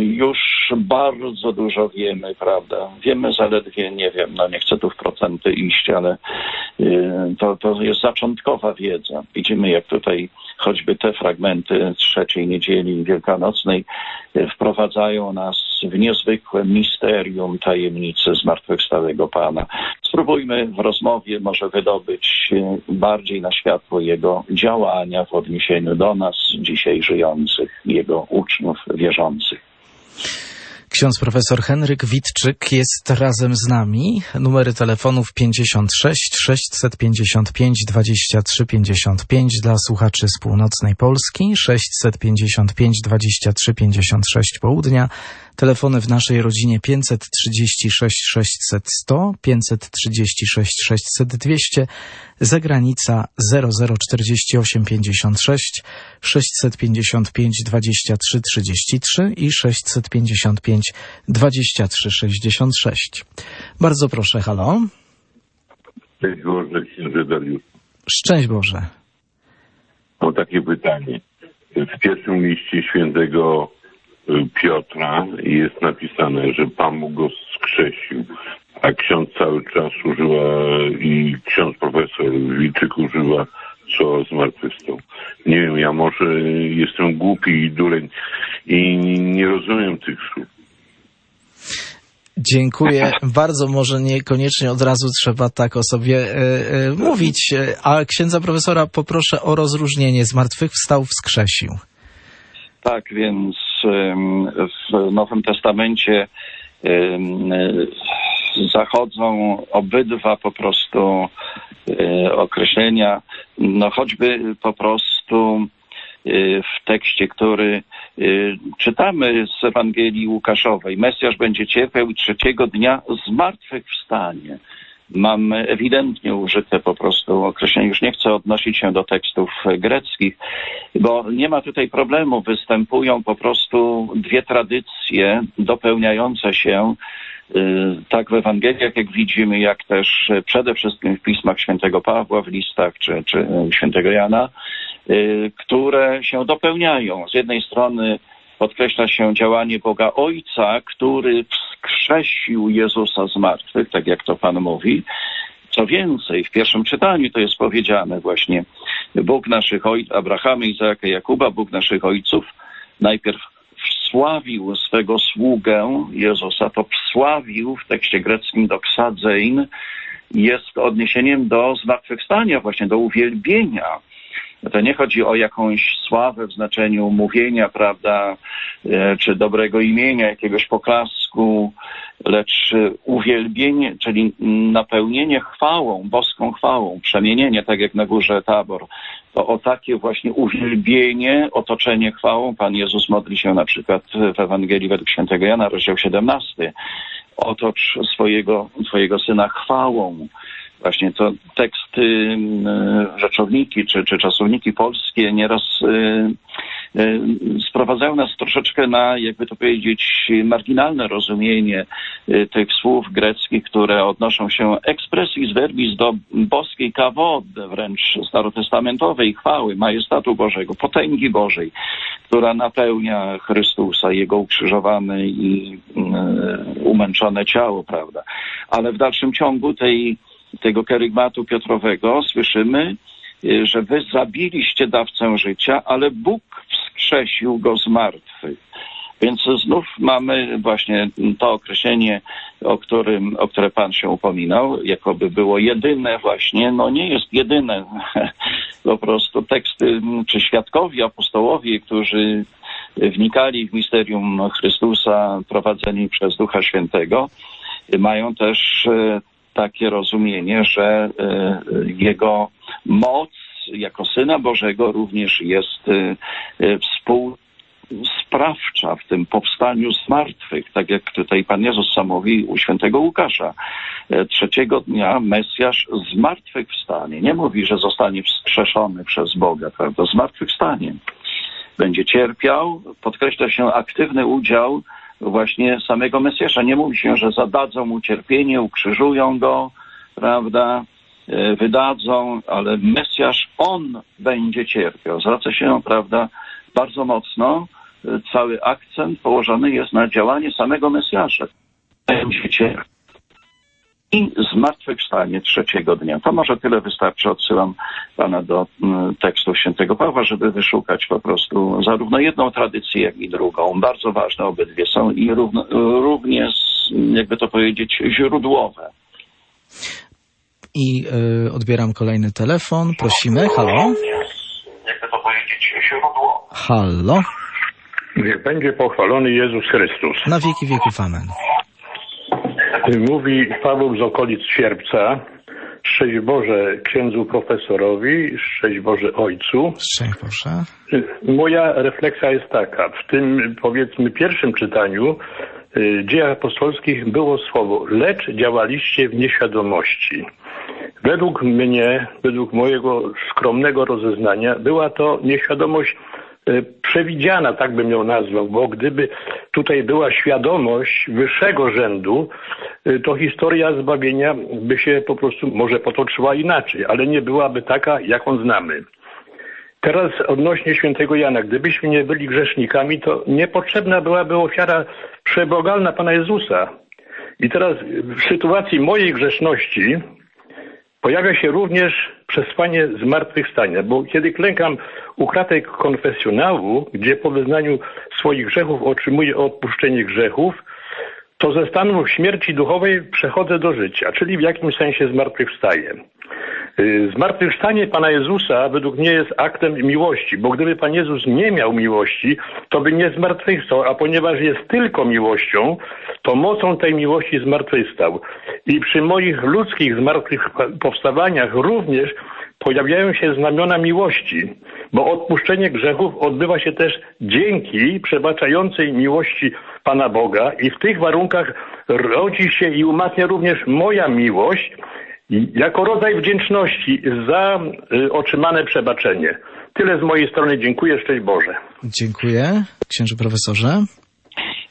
Speaker 2: już bardzo dużo wiemy, prawda? Wiemy zaledwie, nie wiem, no nie chcę tu w procenty iść, ale y, to, to jest zaczątkowa wiedza. Widzimy, jak tutaj choćby te fragmenty trzeciej niedzieli wielkanocnej y, wprowadzają nas w niezwykłe misterium tajemnicy zmartwychwstałego Pana. Spróbujmy w rozmowie może wydobyć bardziej na światło Jego działania w odniesieniu do nas, dzisiaj żyjących, Jego uczniów wierzących.
Speaker 1: Ksiądz profesor Henryk Witczyk jest razem z nami. Numery telefonów 56 655 23 55 dla słuchaczy z północnej Polski, 655 23 56 południa, Telefony w naszej rodzinie 536 600 100, 536 600 200, zagranica 0048 56 655 23 33 i 655 23 66. Bardzo proszę, halo.
Speaker 3: Szczęść Boże, księże Dariusz.
Speaker 1: Szczęść Boże.
Speaker 3: Mam takie pytanie. W pierwszym liście świętego Piotra jest napisane, że Pan mu go skrzesił, a ksiądz cały czas używa i ksiądz profesor Wilczyk używa słowa zmartwychwstał. Nie wiem, ja może jestem głupi i dureń i nie rozumiem tych słów.
Speaker 1: Dziękuję bardzo. Może niekoniecznie od razu trzeba tak o sobie e, e, mówić, a księdza profesora poproszę o rozróżnienie. Zmartwychwstał, wskrzesił.
Speaker 2: Tak, więc w Nowym Testamencie zachodzą obydwa po prostu e, określenia, no choćby po prostu e, w tekście, który e, czytamy z Ewangelii Łukaszowej. Mesjasz będzie cierpiał i trzeciego dnia zmartwychwstanie mam ewidentnie użyte po prostu określenie. Już nie chcę odnosić się do tekstów greckich, bo nie ma tutaj problemu. Występują po prostu dwie tradycje dopełniające się tak w Ewangeliach, jak widzimy, jak też przede wszystkim w pismach świętego Pawła, w listach czy, czy świętego Jana, które się dopełniają. Z jednej strony podkreśla się działanie Boga Ojca, który wskrzesił Jezusa z martwych, tak jak to Pan mówi. Co więcej, w pierwszym czytaniu to jest powiedziane właśnie, Bóg naszych ojców, Abrahamy, Izaaka, Jakuba, Bóg naszych ojców, najpierw wsławił swego sługę Jezusa, to wsławił w tekście greckim doksadzein jest odniesieniem do zmartwychwstania, właśnie do uwielbienia to nie chodzi o jakąś sławę w znaczeniu mówienia, prawda, e, czy dobrego imienia, jakiegoś poklasku, lecz uwielbienie, czyli napełnienie chwałą, boską chwałą, przemienienie, tak jak na górze Tabor. To o takie właśnie uwielbienie, otoczenie chwałą Pan Jezus modli się na przykład w Ewangelii według świętego Jana, rozdział 17. Otocz swojego, swojego Syna chwałą właśnie to teksty, y, rzeczowniki czy, czy czasowniki polskie nieraz y, y, sprowadzają nas troszeczkę na, jakby to powiedzieć, marginalne rozumienie tych słów greckich, które odnoszą się expressis verbis do boskiej kawod, wręcz starotestamentowej chwały, majestatu Bożego, potęgi Bożej, która napełnia Chrystusa, Jego ukrzyżowane i umęczone ciało, prawda. Ale w dalszym ciągu tej tego kerygmatu Piotrowego słyszymy, y, że wy zabiliście dawcę życia, ale Bóg wskrzesił go z martwych. Więc znów mamy właśnie to określenie, o, którym, o które Pan się upominał, jakoby było jedyne właśnie, no nie jest jedyne. Po prostu teksty, czy świadkowie, apostołowie, którzy wnikali w misterium Chrystusa prowadzeni przez Ducha Świętego, mają też e, takie rozumienie, że e, jego moc jako Syna Bożego również jest e, e, współsprawcza w tym powstaniu z martwych, tak jak tutaj Pan Jezus sam mówi u świętego Łukasza. Trzeciego dnia Mesjasz z martwych wstanie. Nie mówi, że zostanie wskrzeszony przez Boga, prawda? Z martwych wstanie. Będzie cierpiał, podkreśla się aktywny udział właśnie samego Mesjasza. Nie mówi się, że zadadzą mu cierpienie, ukrzyżują go, prawda, e, wydadzą, ale Mesjasz, on będzie cierpiał. Zwraca się, prawda, bardzo mocno. E, cały akcent położony jest na działanie samego Mesjasza. Będzie cierpiał i zmartwychwstanie trzeciego dnia. To może tyle wystarczy. Odsyłam Pana do mm, tekstów świętego Pawła, żeby wyszukać po prostu zarówno jedną tradycję, jak i drugą. Bardzo ważne obydwie są i równo, równie, jakby to powiedzieć, źródłowe.
Speaker 1: I y, odbieram kolejny telefon. Prosimy. Halo?
Speaker 2: Jakby to powiedzieć, źródłowe.
Speaker 1: Halo?
Speaker 4: Niech będzie pochwalony Jezus Chrystus.
Speaker 1: Na wieki wieków. Amen.
Speaker 4: Mówi Paweł z okolic Sierpca. Szczęść Boże księdzu profesorowi, szczęść Boże ojcu.
Speaker 1: Szczęść Boże.
Speaker 4: Moja refleksja jest taka. W tym powiedzmy pierwszym czytaniu y, dziejach apostolskich było słowo lecz działaliście w nieświadomości. Według mnie, według mojego skromnego rozeznania była to nieświadomość przewidziana, tak bym ją nazwał, bo gdyby tutaj była świadomość wyższego rzędu, e, to historia zbawienia by się po prostu może potoczyła inaczej, ale nie byłaby taka, jaką znamy. Teraz odnośnie świętego Jana, gdybyśmy nie byli grzesznikami, to niepotrzebna byłaby ofiara przebogalna Pana Jezusa. I teraz w sytuacji mojej grzeszności, Pojawia się również przesłanie zmartwychwstania, bo kiedy klękam u kratek konfesjonału, gdzie po wyznaniu swoich grzechów otrzymuję odpuszczenie grzechów, to ze stanu śmierci duchowej przechodzę do życia, czyli w jakimś sensie zmartwychwstaję. Y, zmartwychwstanie Pana Jezusa według mnie jest aktem miłości, bo gdyby Pan Jezus nie miał miłości, to by nie zmartwychwstał, a ponieważ jest tylko miłością, to mocą tej miłości zmartwychwstał. I przy moich ludzkich zmartwychwstawaniach również pojawiają się znamiona miłości, bo odpuszczenie grzechów odbywa się też dzięki przebaczającej miłości Pana Boga i w tych warunkach rodzi się i umacnia również moja miłość, jako rodzaj wdzięczności za y, otrzymane przebaczenie. Tyle z mojej strony. Dziękuję. Szczęść Boże.
Speaker 1: Dziękuję. Księży profesorze.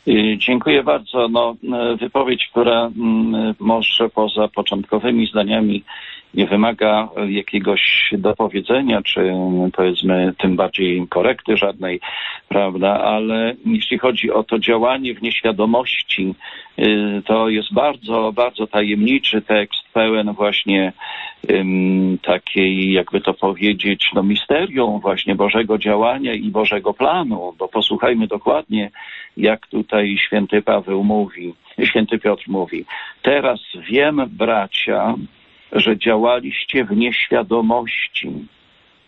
Speaker 2: Y, dziękuję bardzo. No, y, wypowiedź, która mm, może poza początkowymi zdaniami nie wymaga jakiegoś dopowiedzenia, czy powiedzmy tym bardziej korekty żadnej, prawda, ale jeśli chodzi o to działanie w nieświadomości, y, to jest bardzo, bardzo tajemniczy tekst, pełen właśnie takiej, jakby to powiedzieć, no misterium właśnie Bożego działania i Bożego planu, bo posłuchajmy dokładnie, jak tutaj święty Paweł mówi, święty Piotr mówi, teraz wiem, bracia, że działaliście w nieświadomości.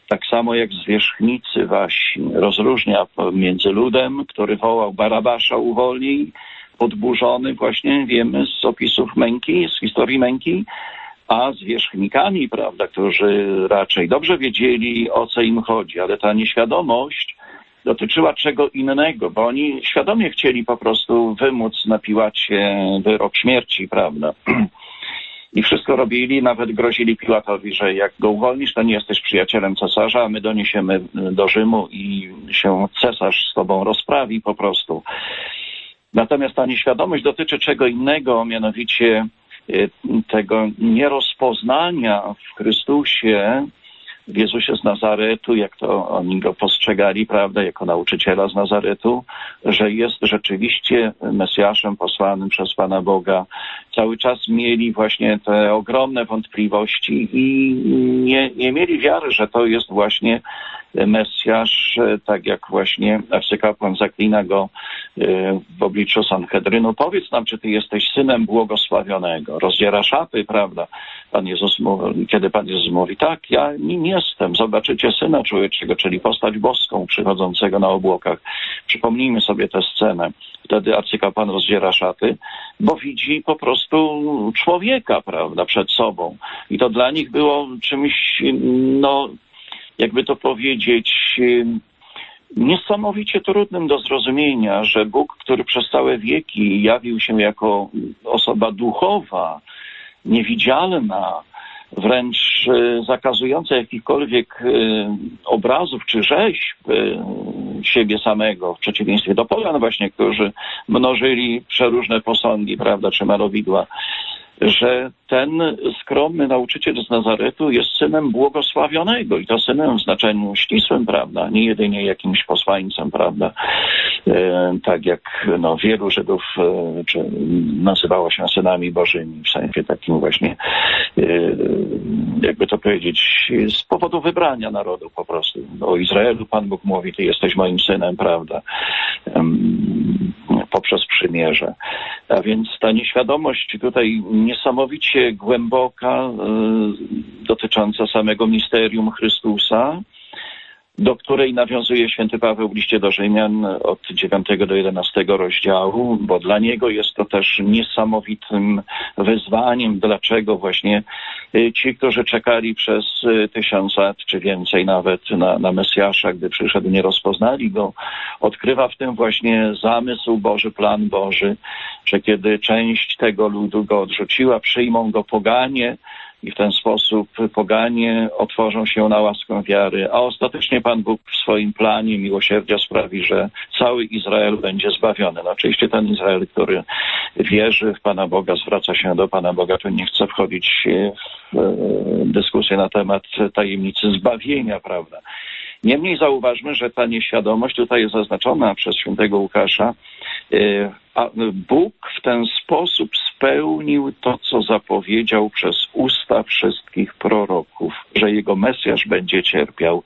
Speaker 2: Tak samo jak zwierzchnicy wasi rozróżnia między ludem, który wołał Barabasza uwolnij, podburzony właśnie wiemy z opisów męki, z historii męki, a zwierzchnikami, prawda, którzy raczej dobrze wiedzieli, o co im chodzi, ale ta nieświadomość dotyczyła czego innego, bo oni świadomie chcieli po prostu wymóc na Piłacie wyrok śmierci, prawda. I wszystko robili, nawet grozili Piłatowi, że jak go uwolnisz, to nie jesteś przyjacielem cesarza, a my doniesiemy do Rzymu i się cesarz z tobą rozprawi po prostu. Natomiast ta nieświadomość dotyczy czego innego, mianowicie y, tego nierozpoznania w Chrystusie w Jezusie z Nazaretu, jak to oni go postrzegali, prawda, jako nauczyciela z Nazaretu, że jest rzeczywiście Mesjaszem posłanym przez Pana Boga. Cały czas mieli właśnie te ogromne wątpliwości i nie, nie mieli wiary, że to jest właśnie Mesjasz, tak jak właśnie arcykapłan zaklina go e, w obliczu Sanhedrynu. Powiedz nam, czy ty jesteś synem błogosławionego. Rozdziera szapy, prawda? Pan Jezus mówi, kiedy Pan Jezus mówi, tak, ja nim jestem. Zobaczycie Syna Człowieczego, czyli postać boską przychodzącego na obłokach. Przypomnijmy sobie tę scenę. Wtedy arcykapłan rozdziera szaty, bo widzi po prostu człowieka, prawda, przed sobą. I to dla nich było czymś, no, jakby to powiedzieć, niesamowicie trudnym do zrozumienia, że Bóg, który przez całe wieki jawił się jako osoba duchowa, niewidzialna, wręcz zakazująca jakichkolwiek obrazów czy rzeźb siebie samego, w przeciwieństwie do Polan właśnie, którzy mnożyli przeróżne posągi, prawda, czy malowidła że ten skromny nauczyciel z Nazaretu jest synem błogosławionego i to synem w znaczeniu ścisłym, prawda, nie jedynie jakimś posłańcem, prawda, e, tak jak no, wielu Żydów e, czy nazywało się synami bożymi, w sensie takim właśnie, e, jakby to powiedzieć, z powodu wybrania narodu po prostu. O Izraelu Pan Bóg mówi, ty jesteś moim synem, prawda, poprzez przymierze. A więc ta nieświadomość tutaj niesamowicie głęboka, e, dotycząca samego misterium Chrystusa, do której nawiązuje święty Paweł w liście do Rzymian od 9 do 11 rozdziału, bo dla niego jest to też niesamowitym wyzwaniem, dlaczego właśnie y, ci, którzy czekali przez y, tysiąc lat czy więcej nawet na, na Mesjasza, gdy przyszedł, nie rozpoznali go, odkrywa w tym właśnie zamysł Boży, plan Boży, że kiedy część tego ludu go odrzuciła, przyjmą go poganie, i w ten sposób poganie otworzą się na łaskę wiary, a ostatecznie Pan Bóg w swoim planie miłosierdzia sprawi, że cały Izrael będzie zbawiony. No oczywiście ten Izrael, który wierzy w Pana Boga, zwraca się do Pana Boga, to nie chce wchodzić w e, dyskusję na temat tajemnicy zbawienia, prawda? Niemniej zauważmy, że ta nieświadomość tutaj jest zaznaczona przez świętego Łukasza. E, Bóg w ten sposób spełnił to, co zapowiedział przez usta wszystkich proroków, że jego Mesjasz będzie cierpiał.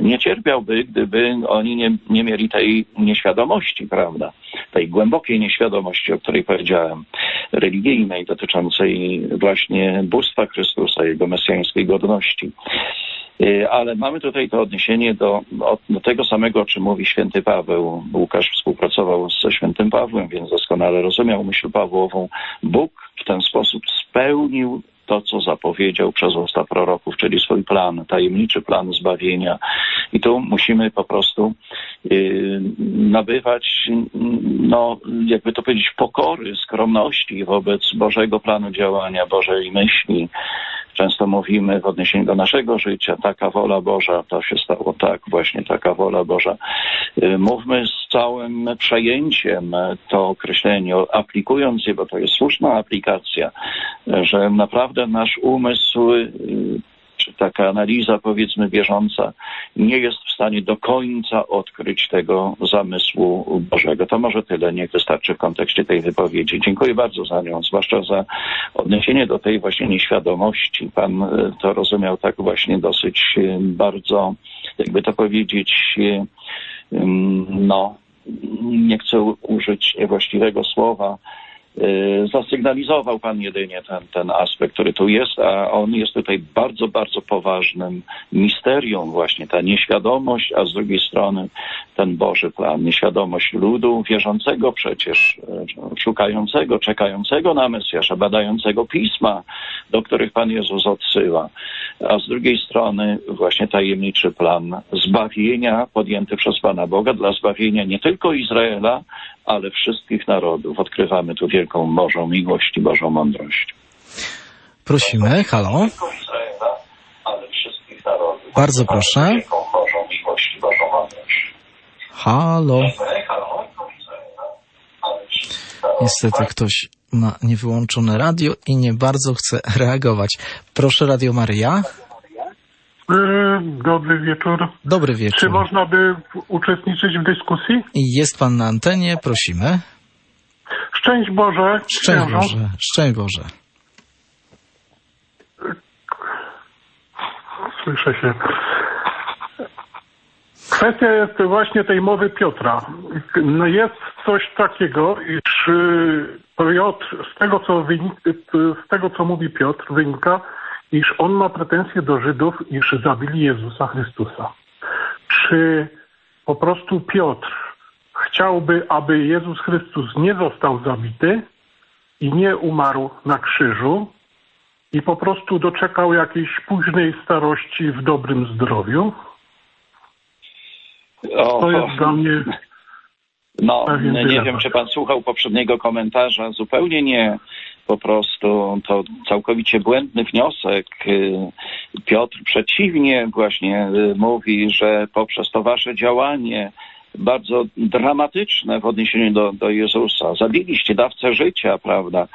Speaker 2: Nie cierpiałby, gdyby oni nie, nie mieli tej nieświadomości, prawda? Tej głębokiej nieświadomości, o której powiedziałem, religijnej, dotyczącej właśnie bóstwa Chrystusa, jego mesjańskiej godności. Y, ale mamy tutaj to odniesienie do, do, tego samego, o czym mówi święty Paweł. Łukasz współpracował ze świętym Pawłem, więc doskonale rozumiał myśl Pawłową. Bóg w ten sposób spełnił to, co zapowiedział przez usta proroków, czyli swój plan, tajemniczy plan zbawienia. I tu musimy po prostu yy, nabywać, no, jakby to powiedzieć, pokory, skromności wobec Bożego planu działania, Bożej myśli, Często mówimy w odniesieniu do naszego życia, taka wola Boża, to się stało tak, właśnie taka wola Boża. Y, mówmy z całym przejęciem to określenie, aplikując je, bo to jest słuszna aplikacja, że naprawdę nasz umysł czy taka analiza, powiedzmy, bieżąca, nie jest w stanie do końca odkryć tego zamysłu Bożego. To może tyle, niech wystarczy w kontekście tej wypowiedzi. Dziękuję bardzo za nią, zwłaszcza za odniesienie do tej właśnie nieświadomości. Pan e, to rozumiał tak właśnie dosyć e, bardzo, jakby to powiedzieć, no, nie chcę użyć niewłaściwego słowa, Y, zasygnalizował Pan jedynie ten, ten aspekt, który tu jest, a on jest tutaj bardzo, bardzo poważnym misterium właśnie, ta nieświadomość, a z drugiej strony ten Boży plan, nieświadomość ludu wierzącego przecież, y, szukającego, czekającego na Mesjasza, badającego pisma, do których Pan Jezus odsyła, a z drugiej strony właśnie tajemniczy plan zbawienia podjęty przez Pana Boga dla zbawienia nie tylko Izraela, ale wszystkich narodów. Odkrywamy tu wielką Bożą miłość i Bożą mądrość.
Speaker 1: Prosimy, halo. Bardzo proszę. Halo. Niestety ktoś ma niewyłączone radio i nie bardzo chce reagować. Proszę Radio Maryja.
Speaker 5: E, dobry wieczór.
Speaker 1: Dobry wieczór.
Speaker 5: Czy można by uczestniczyć w dyskusji?
Speaker 1: Jest pan na antenie, prosimy.
Speaker 5: Szczęść Boże.
Speaker 1: Szczęść Boże. Szczęść Boże.
Speaker 5: Słyszę się. Kwestia jest właśnie tej mowy Piotra. No jest coś takiego, iż y, Piotr, z tego co, wynik, z tego co mówi Piotr, wynika, iż on ma pretensje do Żydów, iż zabili Jezusa Chrystusa. Czy po prostu Piotr chciałby, aby Jezus Chrystus nie został zabity i nie umarł na krzyżu i po prostu doczekał jakiejś późnej starości w dobrym zdrowiu?
Speaker 2: O,
Speaker 5: to jest dla mnie.
Speaker 2: No, nie wiem, czy pan słuchał poprzedniego komentarza. Zupełnie nie po prostu to całkowicie błędny wniosek. Piotr przeciwnie właśnie y, mówi, że poprzez to wasze działanie bardzo dramatyczne w odniesieniu do, do Jezusa. Zabiliście dawcę życia, prawda?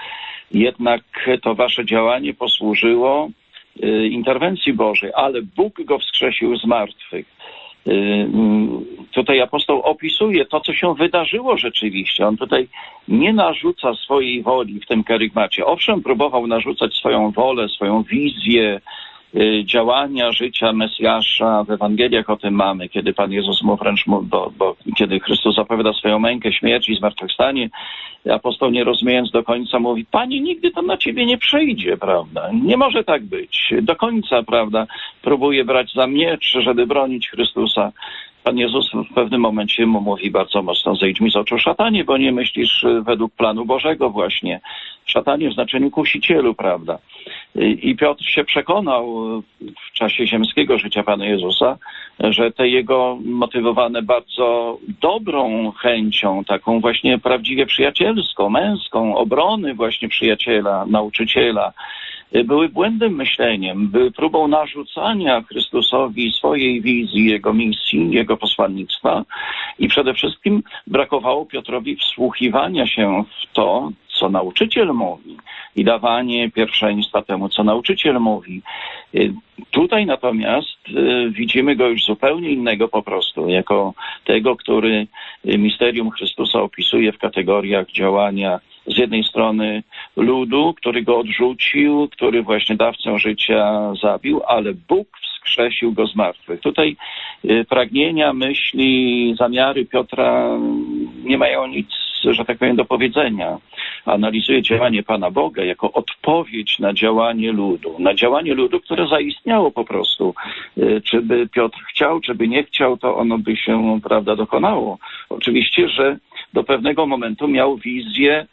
Speaker 2: Jednak to wasze działanie posłużyło y, interwencji Bożej, ale Bóg go wskrzesił z martwych. Y, tutaj apostoł opisuje to, co się wydarzyło rzeczywiście. On tutaj nie narzuca swojej woli w tym kerygmacie. Owszem, próbował narzucać swoją wolę, swoją wizję, działania życia Mesjasza w Ewangeliach o tym mamy, kiedy Pan Jezus mu wręcz, bo, bo kiedy Chrystus zapowiada swoją mękę, śmierć i zmartwychwstanie, apostoł nie rozumiejąc do końca mówi, Panie, nigdy to na Ciebie nie przejdzie, prawda? Nie może tak być. Do końca, prawda, próbuje brać za miecz, żeby bronić Chrystusa. Pan Jezus w pewnym momencie mu mówi bardzo mocno, zejdź mi z oczu szatanie, bo nie myślisz według planu Bożego właśnie. Szatanie w znaczeniu kusicielu, prawda? I Piotr się przekonał w czasie ziemskiego życia Pana Jezusa, że te jego motywowane bardzo dobrą chęcią, taką właśnie prawdziwie przyjacielską, męską, obrony właśnie przyjaciela, nauczyciela, były błędnym myśleniem, były próbą narzucania Chrystusowi swojej wizji, jego misji, jego posłannictwa i przede wszystkim brakowało Piotrowi wsłuchiwania się w to, co nauczyciel mówi i dawanie pierwszeństwa temu, co nauczyciel mówi. Y, tutaj natomiast y, widzimy go już zupełnie innego po prostu, jako tego, który misterium Chrystusa opisuje w kategoriach działania z jednej strony ludu, który go odrzucił, który właśnie dawcę życia zabił, ale Bóg wskrzesił go z martwych. Tutaj y, pragnienia, myśli, zamiary Piotra nie mają nic, że tak powiem, do powiedzenia. Analizuje działanie Pana Boga jako odpowiedź na działanie ludu, na działanie ludu, które zaistniało po prostu. Y, czy by Piotr chciał, czy by nie chciał, to ono by się, prawda, dokonało. Oczywiście, że do pewnego momentu miał wizję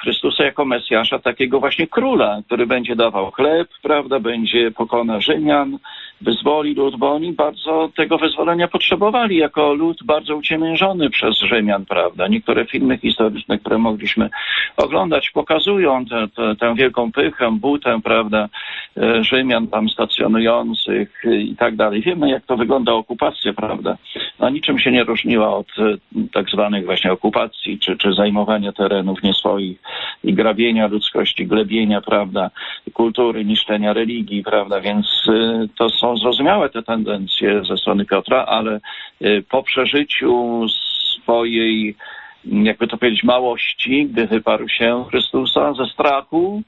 Speaker 2: Chrystusa jako Mesjasza, takiego właśnie króla, który będzie dawał chleb, prawda, będzie pokona Rzymian, wyzwoli lud, bo oni bardzo tego wyzwolenia potrzebowali, jako lud bardzo uciemiężony przez Rzymian, prawda. Niektóre filmy historyczne, które mogliśmy oglądać, pokazują tę, tę, tę wielką pychę, butę, prawda, e, Rzymian tam stacjonujących i tak dalej. Wiemy, jak to wygląda okupacja, prawda. No, niczym się nie różniła od e, tak zwanych właśnie okupacji, czy, czy zajmowania terenów nie swoich i grabienia ludzkości, glebienia, prawda, kultury, niszczenia religii, prawda, więc y, to są zrozumiałe te tendencje ze strony Piotra, ale y, po przeżyciu swojej, jakby to powiedzieć, małości, gdy wyparł się Chrystusa ze strachu,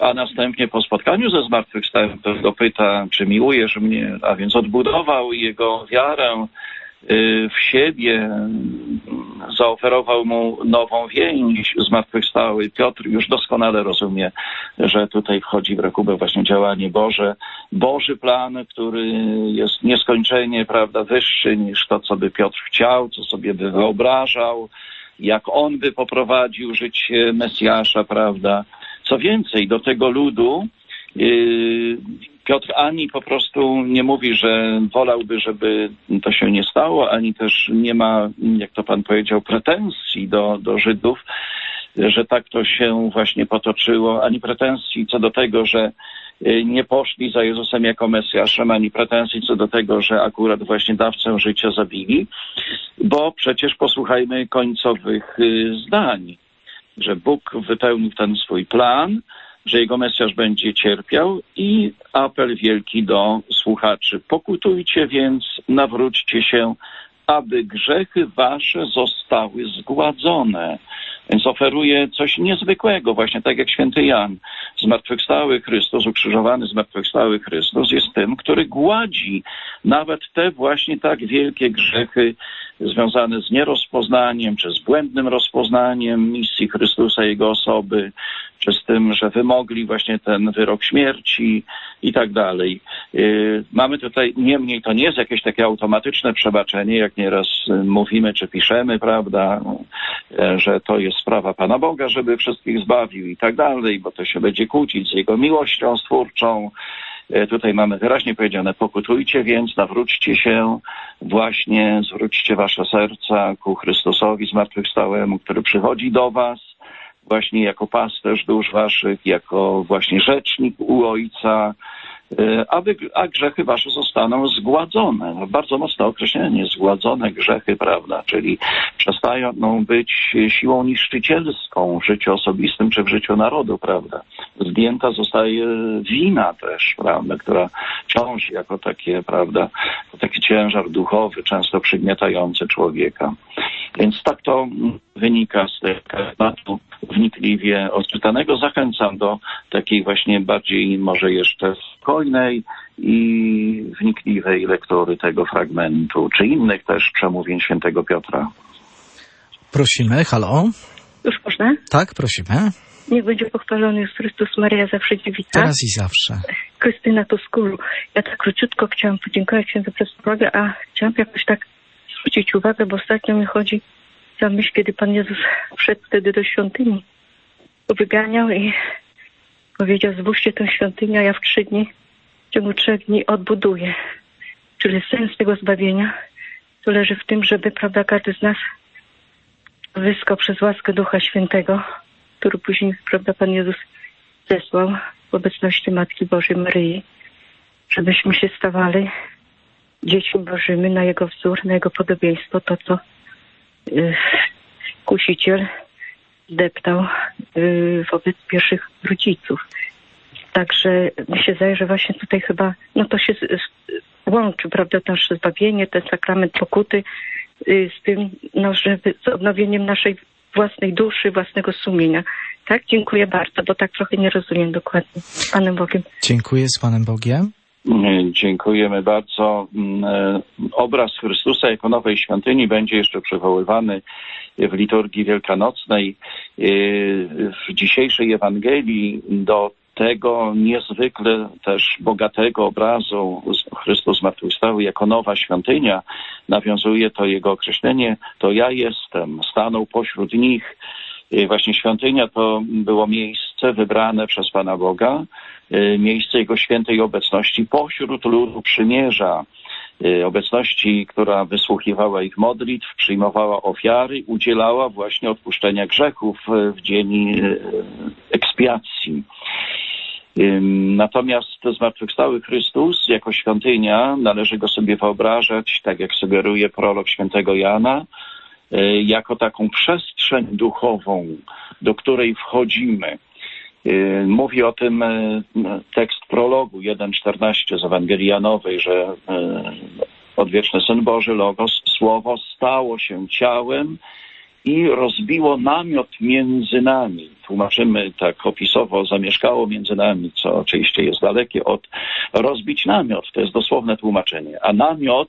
Speaker 2: a następnie po spotkaniu ze zmartwychwstałym go pyta, czy miłujesz mnie, a więc odbudował jego wiarę y, w siebie, zaoferował mu nową więź zmartwychwstały. Piotr już doskonale rozumie, że tutaj wchodzi w rachubę właśnie działanie Boże, Boży plan, który jest nieskończenie, prawda, wyższy niż to, co by Piotr chciał, co sobie by wyobrażał, jak on by poprowadził życie Mesjasza, prawda. Co więcej, do tego ludu yy, Piotr ani po prostu nie mówi, że wolałby, żeby to się nie stało, ani też nie ma, jak to pan powiedział, pretensji do, do Żydów, że tak to się właśnie potoczyło, ani pretensji co do tego, że y, nie poszli za Jezusem jako Mesjaszem, ani pretensji co do tego, że akurat właśnie dawcę życia zabili, bo przecież posłuchajmy końcowych y, zdań, że Bóg wypełnił ten swój plan, że jego Mesjasz będzie cierpiał i apel wielki do słuchaczy. Pokutujcie więc, nawróćcie się, aby grzechy wasze zostały zgładzone. Więc oferuje coś niezwykłego, właśnie tak jak święty Jan. Zmartwychwstały Chrystus, ukrzyżowany zmartwychwstały Chrystus jest tym, który gładzi nawet te właśnie tak wielkie grzechy związane z nierozpoznaniem, czy z błędnym rozpoznaniem misji Chrystusa, Jego osoby, czy z tym, że wymogli właśnie ten wyrok śmierci i tak dalej. Y, mamy tutaj, niemniej to nie jest jakieś takie automatyczne przebaczenie, jak nieraz mówimy czy piszemy, prawda, y, że to jest sprawa Pana Boga, żeby wszystkich zbawił i tak dalej, bo to się będzie kłócić z Jego miłością stwórczą. Y, tutaj mamy wyraźnie powiedziane, pokutujcie więc, nawróćcie się, właśnie zwróćcie wasze serca ku Chrystusowi zmartwychwstałemu, który przychodzi do was, właśnie jako pasterz dusz waszych, jako właśnie rzecznik u Ojca, a grzechy wasze zostaną zgładzone. No, bardzo mocne określenie, zgładzone grzechy, prawda, czyli przestają być siłą niszczycielską w życiu osobistym czy w życiu narodu, prawda. Zdjęta zostaje wina też, prawda, która ciąży jako takie, prawda, taki ciężar duchowy, często przygniatający człowieka. Więc tak to wynika z tego tematu wnikliwie odczytanego. Zachęcam do takiej właśnie bardziej może jeszcze spokojnej i wnikliwej lektury tego fragmentu, czy innych też przemówień świętego Piotra.
Speaker 1: Prosimy, halo?
Speaker 6: Już można?
Speaker 1: Tak, prosimy.
Speaker 6: Niech będzie pochwalony Chrystus Maria zawsze dziewica.
Speaker 1: Teraz i zawsze.
Speaker 6: Krystyna Tuskulu. Ja tak króciutko chciałam podziękować Księdzu Presbrowie, a chciałam jakoś tak zwrócić uwagę, bo ostatnio mi chodzi za myśl, kiedy Pan Jezus wszedł wtedy do świątyni. Wyganiał i powiedział, zbóżcie tę świątynię, a ja w trzy dni, w ciągu trzech dni odbuduję. Czyli sens tego zbawienia to leży w tym, żeby, prawda, każdy z nas zyskał przez łaskę Ducha Świętego, który później, prawda, Pan Jezus zesłał w obecności Matki Bożej Maryi, żebyśmy się stawali dziećmi Bożymi na Jego wzór, na Jego podobieństwo, to co y, kusiciel deptał y, wobec pierwszych rodziców. Także mi się zdaje, że właśnie tutaj chyba, no to się łączy, prawda, nasze zbawienie, ten sakrament pokuty y, z tym, no, żeby z odnowieniem naszej własnej duszy, własnego sumienia. Tak, dziękuję bardzo, bo tak trochę nie rozumiem dokładnie. Panem Bogiem.
Speaker 1: Dziękuję z Panem Bogiem.
Speaker 2: Dziękujemy bardzo. Mm, obraz Chrystusa jako nowej świątyni będzie jeszcze przywoływany w liturgii wielkanocnej. W dzisiejszej Ewangelii do tego niezwykle też bogatego obrazu Chrystus zmartwychwstały jako nowa świątynia, nawiązuje to jego określenie, to ja jestem, stanął pośród nich. Właśnie świątynia to było miejsce miejsce wybrane przez Pana Boga, miejsce Jego świętej obecności pośród ludu przymierza, obecności, która wysłuchiwała ich modlitw, przyjmowała ofiary, udzielała właśnie odpuszczenia grzechów w dzień ekspiacji. Natomiast zmartwychwstały Chrystus jako świątynia należy go sobie wyobrażać, tak jak sugeruje prolog świętego Jana, jako taką przestrzeń duchową, do której wchodzimy. E, mówi o tym e, tekst prologu 1.14 z Ewangelii Janowej, że odwieczny Syn Boży, Logos, Słowo stało się ciałem i rozbiło namiot między nami. Tłumaczymy tak opisowo, zamieszkało między nami, co oczywiście jest dalekie od rozbić namiot. To jest dosłowne tłumaczenie. A namiot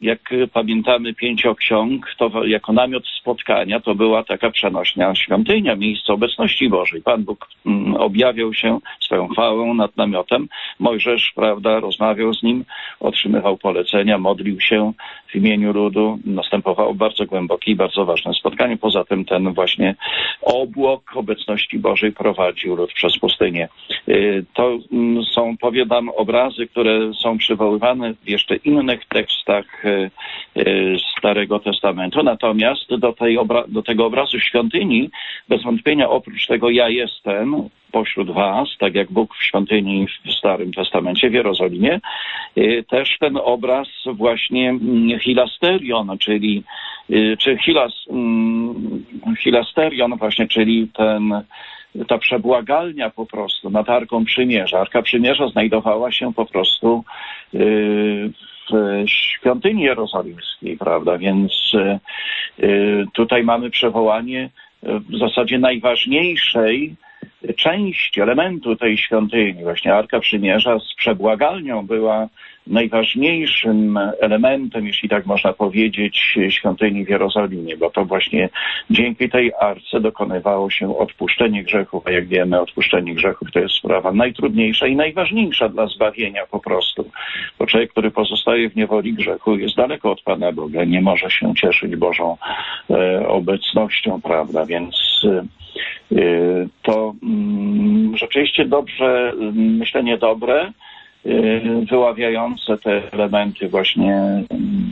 Speaker 2: jak pamiętamy pięcioksiąg, to jako namiot spotkania to była taka przenośnia świątynia, miejsce obecności Bożej. Pan Bóg mm, objawiał się swoją chwałą nad namiotem. Mojżesz, prawda, rozmawiał z nim, otrzymywał polecenia, modlił się w imieniu ludu. Następowało bardzo głębokie i bardzo ważne spotkanie. Poza tym ten właśnie obłok obecności Bożej prowadził lud przez pustynię. Y, to mm, są, powiadam, obrazy, które są przywoływane w jeszcze innych tekstach Starego Testamentu. Natomiast do, tej do tego obrazu świątyni, bez wątpienia oprócz tego ja jestem pośród was, tak jak Bóg w świątyni w Starym Testamencie, w Jerozolimie, e, też ten obraz właśnie mm, hilasterion, czyli czy hilas, mm, hilasterion właśnie, czyli ten ta przebłagalnia po prostu nad Arką Przymierza. Arka Przymierza znajdowała się po prostu w świątyni jerozolimskiej, prawda? Więc e, e, tutaj mamy przewołanie w zasadzie najważniejszej części, elementu tej świątyni. Właśnie Arka Przymierza z przebłagalnią była najważniejszym elementem, jeśli tak można powiedzieć, świątyni w Jerozolimie, bo to właśnie dzięki tej arce dokonywało się odpuszczenie grzechów, a jak wiemy, odpuszczenie grzechów to jest sprawa najtrudniejsza i najważniejsza dla zbawienia po prostu. Bo człowiek, który pozostaje w niewoli grzechu, jest daleko od Pana Boga, nie może się cieszyć Bożą e, obecnością, prawda? Więc e, to mm, rzeczywiście dobrze, myślenie dobre, wyławiające te elementy właśnie mm,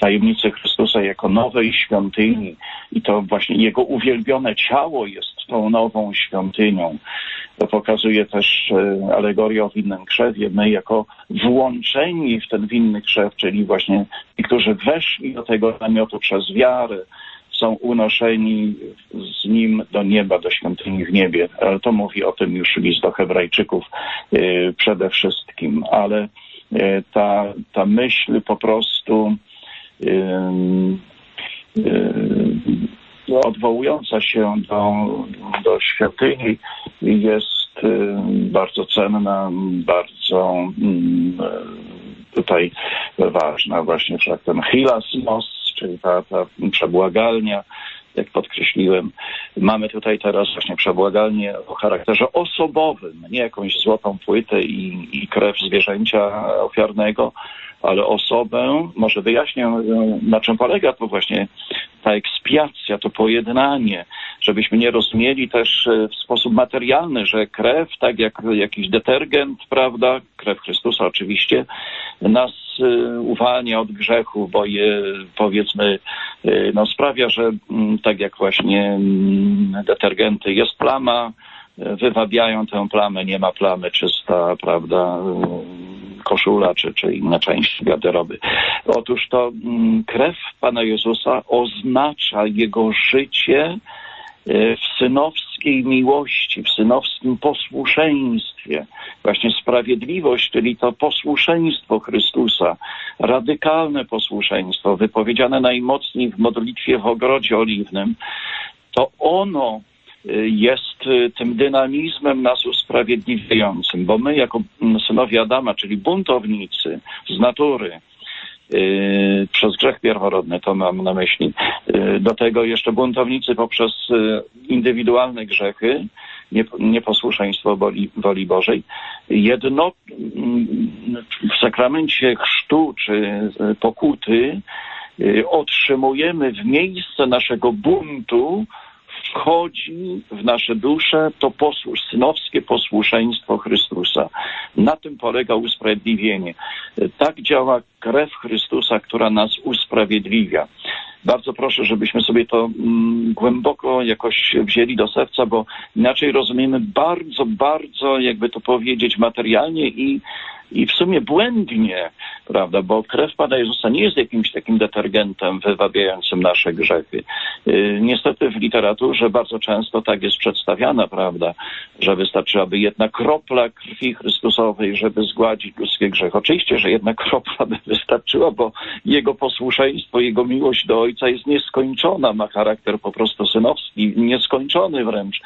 Speaker 2: tajemnicy Chrystusa jako nowej świątyni i to właśnie Jego uwielbione ciało jest tą nową świątynią. To pokazuje też y, alegorię o winnym krzewie. My jako włączeni w ten winny krzew, czyli właśnie ci, którzy weszli do tego namiotu przez wiarę, są unoszeni z nim do nieba, do świątyni w niebie. Ale to mówi o tym już list do Hebrajczyków y, przede wszystkim. Ale y, ta, ta myśl po prostu y, odwołująca się do, do świątyni jest bardzo cenna, bardzo mm, tutaj ważna. Właśnie wszak ten hilasmos czyli ta, ta przebłagalnia, jak podkreśliłem. Mamy tutaj teraz właśnie przebłagalnię o charakterze osobowym, nie jakąś złotą płytę i, i krew zwierzęcia ofiarnego, ale osobę, może wyjaśnię, na czym polega to właśnie ta ekspiacja, to pojednanie, żebyśmy nie rozumieli też e, w sposób materialny, że krew, tak jak jakiś detergent, prawda, krew Chrystusa oczywiście, nas e, uwalnia od grzechu, bo je powiedzmy, e, no sprawia, że mm, tak jak właśnie mm, detergenty jest plama, wywabiają tę plamę, nie ma plamy, czysta, prawda, koszula czy, czy inne części garderoby. Otóż to mm, krew Pana Jezusa oznacza Jego życie e, w synowskiej miłości, w synowskim posłuszeństwie. Właśnie sprawiedliwość, czyli to posłuszeństwo Chrystusa, radykalne posłuszeństwo, wypowiedziane najmocniej w modlitwie w ogrodzie oliwnym, to ono jest y, tym dynamizmem nas usprawiedliwiającym, bo my jako mm, synowie Adama, czyli buntownicy z natury, Yy, przez grzech pierworodny, to mam na myśli. Yy, do tego jeszcze buntownicy poprzez indywidualne grzechy, nieposłuszeństwo woli, woli Bożej. Jedno mm, w sakramencie chrztu czy pokuty otrzymujemy w miejsce naszego buntu wchodzi w nasze dusze to posłusz, synowskie posłuszeństwo Chrystusa. Na tym polega usprawiedliwienie. Tak działa krew Chrystusa, która nas usprawiedliwia. Bardzo proszę, żebyśmy sobie to mm, głęboko jakoś wzięli do serca, bo inaczej rozumiemy bardzo, bardzo, jakby to powiedzieć, materialnie i i w sumie błędnie, prawda, bo krew Pana Jezusa nie jest jakimś takim detergentem wywabiającym nasze grzechy. Y, niestety w literaturze bardzo często tak jest przedstawiana, prawda, że wystarczyłaby jedna kropla krwi Chrystusowej, żeby zgładzić ludzkie grzechy. Oczywiście, że jedna kropla by wystarczyła, bo Jego posłuszeństwo, Jego miłość do Ojca jest nieskończona, ma charakter po prostu synowski, nieskończony wręcz.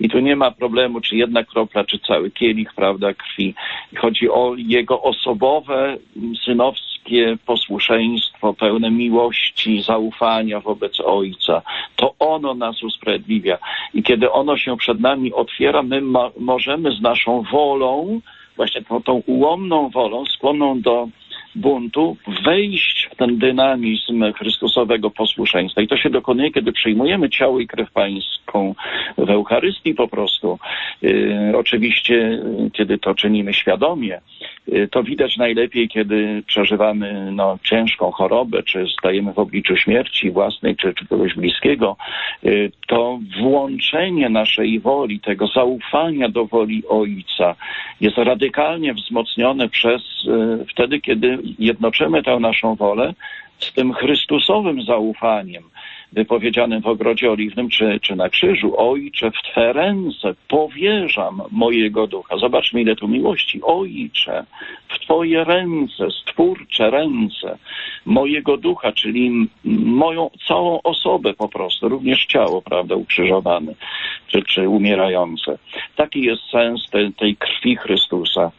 Speaker 2: I tu nie ma problemu, czy jedna kropla, czy cały kielich, prawda, krwi. Chodzi o jego osobowe, synowskie posłuszeństwo, pełne miłości, zaufania wobec Ojca. To ono nas usprawiedliwia. I kiedy ono się przed nami otwiera, my ma, możemy z naszą wolą, właśnie tą, tą ułomną wolą, skłonną do buntu, wejść w ten dynamizm Chrystusowego posłuszeństwa. I to się dokonuje, kiedy przyjmujemy ciało i krew pańską w Eucharystii po prostu. Yy, oczywiście, kiedy to czynimy świadomie, yy, to widać najlepiej, kiedy przeżywamy no, ciężką chorobę, czy stajemy w obliczu śmierci własnej, czy, czy kogoś bliskiego. Yy, to włączenie naszej woli, tego zaufania do woli Ojca jest radykalnie wzmocnione przez wtedy, kiedy jednoczymy tę naszą wolę z tym Chrystusowym zaufaniem, wypowiedzianym w ogrodzie oliwnym czy, czy na krzyżu. Ojcze, w Twe ręce powierzam mojego ducha. Zobaczmy, ile tu miłości. Ojcze, w Twoje ręce, stwórcze ręce mojego ducha, czyli moją całą osobę po prostu, również ciało, prawda, ukrzyżowane czy, czy umierające. Taki jest sens tej, tej krwi Chrystusa.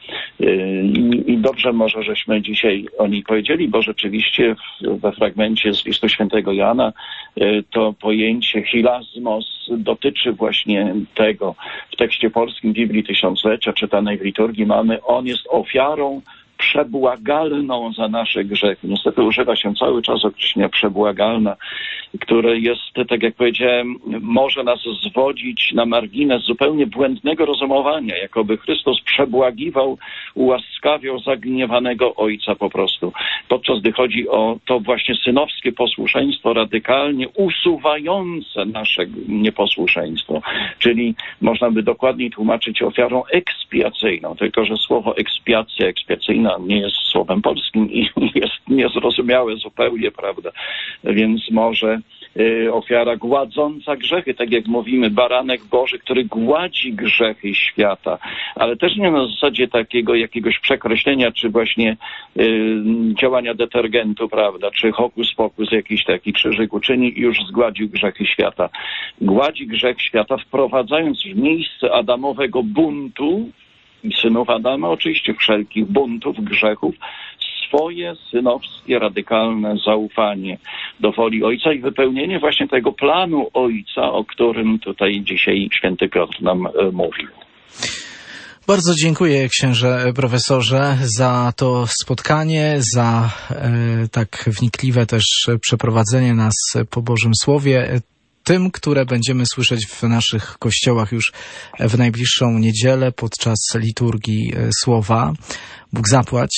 Speaker 2: I, I, dobrze może, żeśmy dzisiaj o niej powiedzieli, bo rzeczywiście we fragmencie z listu świętego Jana y, to pojęcie hilazmos dotyczy właśnie tego. W tekście polskim Biblii Tysiąclecia czytanej w liturgii mamy, on jest ofiarą przebłagalną za nasze grzechy. Niestety używa się cały czas określenia przebłagalna, które jest, tak jak powiedziałem, może nas zwodzić na margines zupełnie błędnego rozumowania, jakoby Chrystus przebłagiwał, ułaskawiał zagniewanego Ojca po prostu. Podczas gdy chodzi o to właśnie synowskie posłuszeństwo radykalnie usuwające nasze nieposłuszeństwo, czyli można by dokładniej tłumaczyć ofiarą ekspiacyjną, tylko że słowo ekspiacja, ekspiacyjna nie jest słowem polskim i jest niezrozumiałe zupełnie, prawda? Więc może y, ofiara gładząca grzechy, tak jak mówimy, baranek Boży, który gładzi grzechy świata, ale też nie na zasadzie takiego jakiegoś przekreślenia, czy właśnie y, działania detergentu, prawda, czy hokus pokus jakiś taki krzyżyk uczyni i już zgładził grzechy świata. Gładzi grzech świata, wprowadzając w miejsce Adamowego buntu, i synów Adama, oczywiście wszelkich buntów, grzechów, swoje synowskie, radykalne zaufanie do woli Ojca i wypełnienie właśnie tego planu Ojca, o którym tutaj dzisiaj święty Piotr nam e, mówił.
Speaker 1: Bardzo dziękuję księże profesorze za to spotkanie, za e, tak wnikliwe też przeprowadzenie nas po Bożym Słowie tym, które będziemy słyszeć w naszych kościołach już w najbliższą niedzielę podczas liturgii e, słowa. Bóg zapłać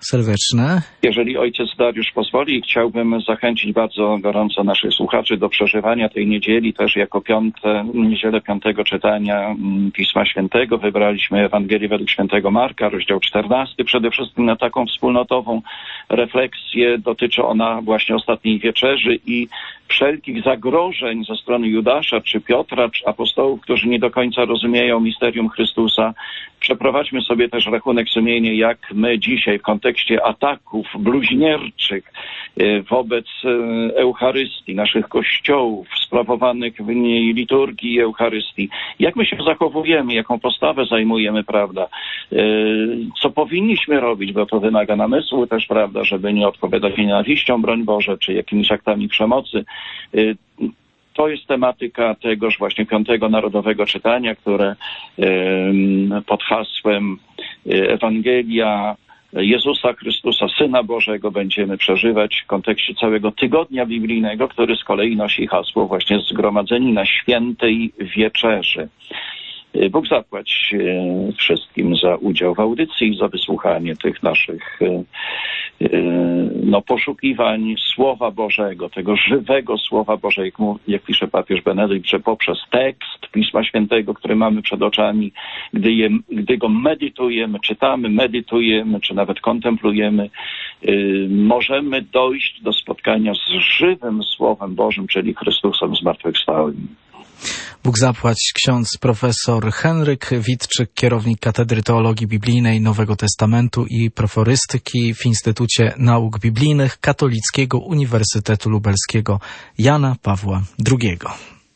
Speaker 1: serdeczne.
Speaker 2: Jeżeli ojciec Dariusz pozwoli, chciałbym zachęcić bardzo gorąco naszych słuchaczy do przeżywania tej niedzieli też jako piąte, niedzielę piątego czytania mm, Pisma Świętego. Wybraliśmy Ewangelię według świętego Marka, rozdział 14. Przede wszystkim na taką wspólnotową refleksję dotyczy ona właśnie ostatniej wieczerzy i wszelkich zagrożeń ze strony Judasza, czy Piotra, czy apostołów, którzy nie do końca rozumieją misterium Chrystusa. Przeprowadźmy sobie też rachunek sumienia, jak my dzisiaj w kontekście ataków bluźnierczych e, wobec e, Eucharystii, naszych kościołów, sprawowanych w niej liturgii Eucharystii, jak my się zachowujemy, jaką postawę zajmujemy, prawda? E, co powinniśmy robić, bo to wymaga namysłu też, prawda, żeby nie odpowiadać nienawiścią, broń Boże, czy jakimiś aktami przemocy to jest tematyka tegoż właśnie piątego narodowego czytania, które pod hasłem e, Ewangelia Jezusa Chrystusa, Syna Bożego będziemy przeżywać w kontekście całego tygodnia biblijnego, który z kolei nosi hasło właśnie zgromadzeni na świętej wieczerzy. Bóg zapłać wszystkim za udział w audycji za wysłuchanie tych naszych no, poszukiwań Słowa Bożego, tego żywego Słowa Bożego, jak pisze papież Benedykt, że poprzez tekst Pisma Świętego, który mamy przed oczami, gdy, je, gdy go medytujemy, czytamy, medytujemy, czy nawet kontemplujemy, możemy dojść do spotkania z żywym Słowem Bożym, czyli Chrystusem zmartwychwstałym.
Speaker 1: Bóg zapłać ksiądz profesor Henryk Witczyk, kierownik Katedry Teologii Biblijnej Nowego Testamentu i proforystyki w Instytucie Nauk Biblijnych Katolickiego Uniwersytetu Lubelskiego Jana Pawła II.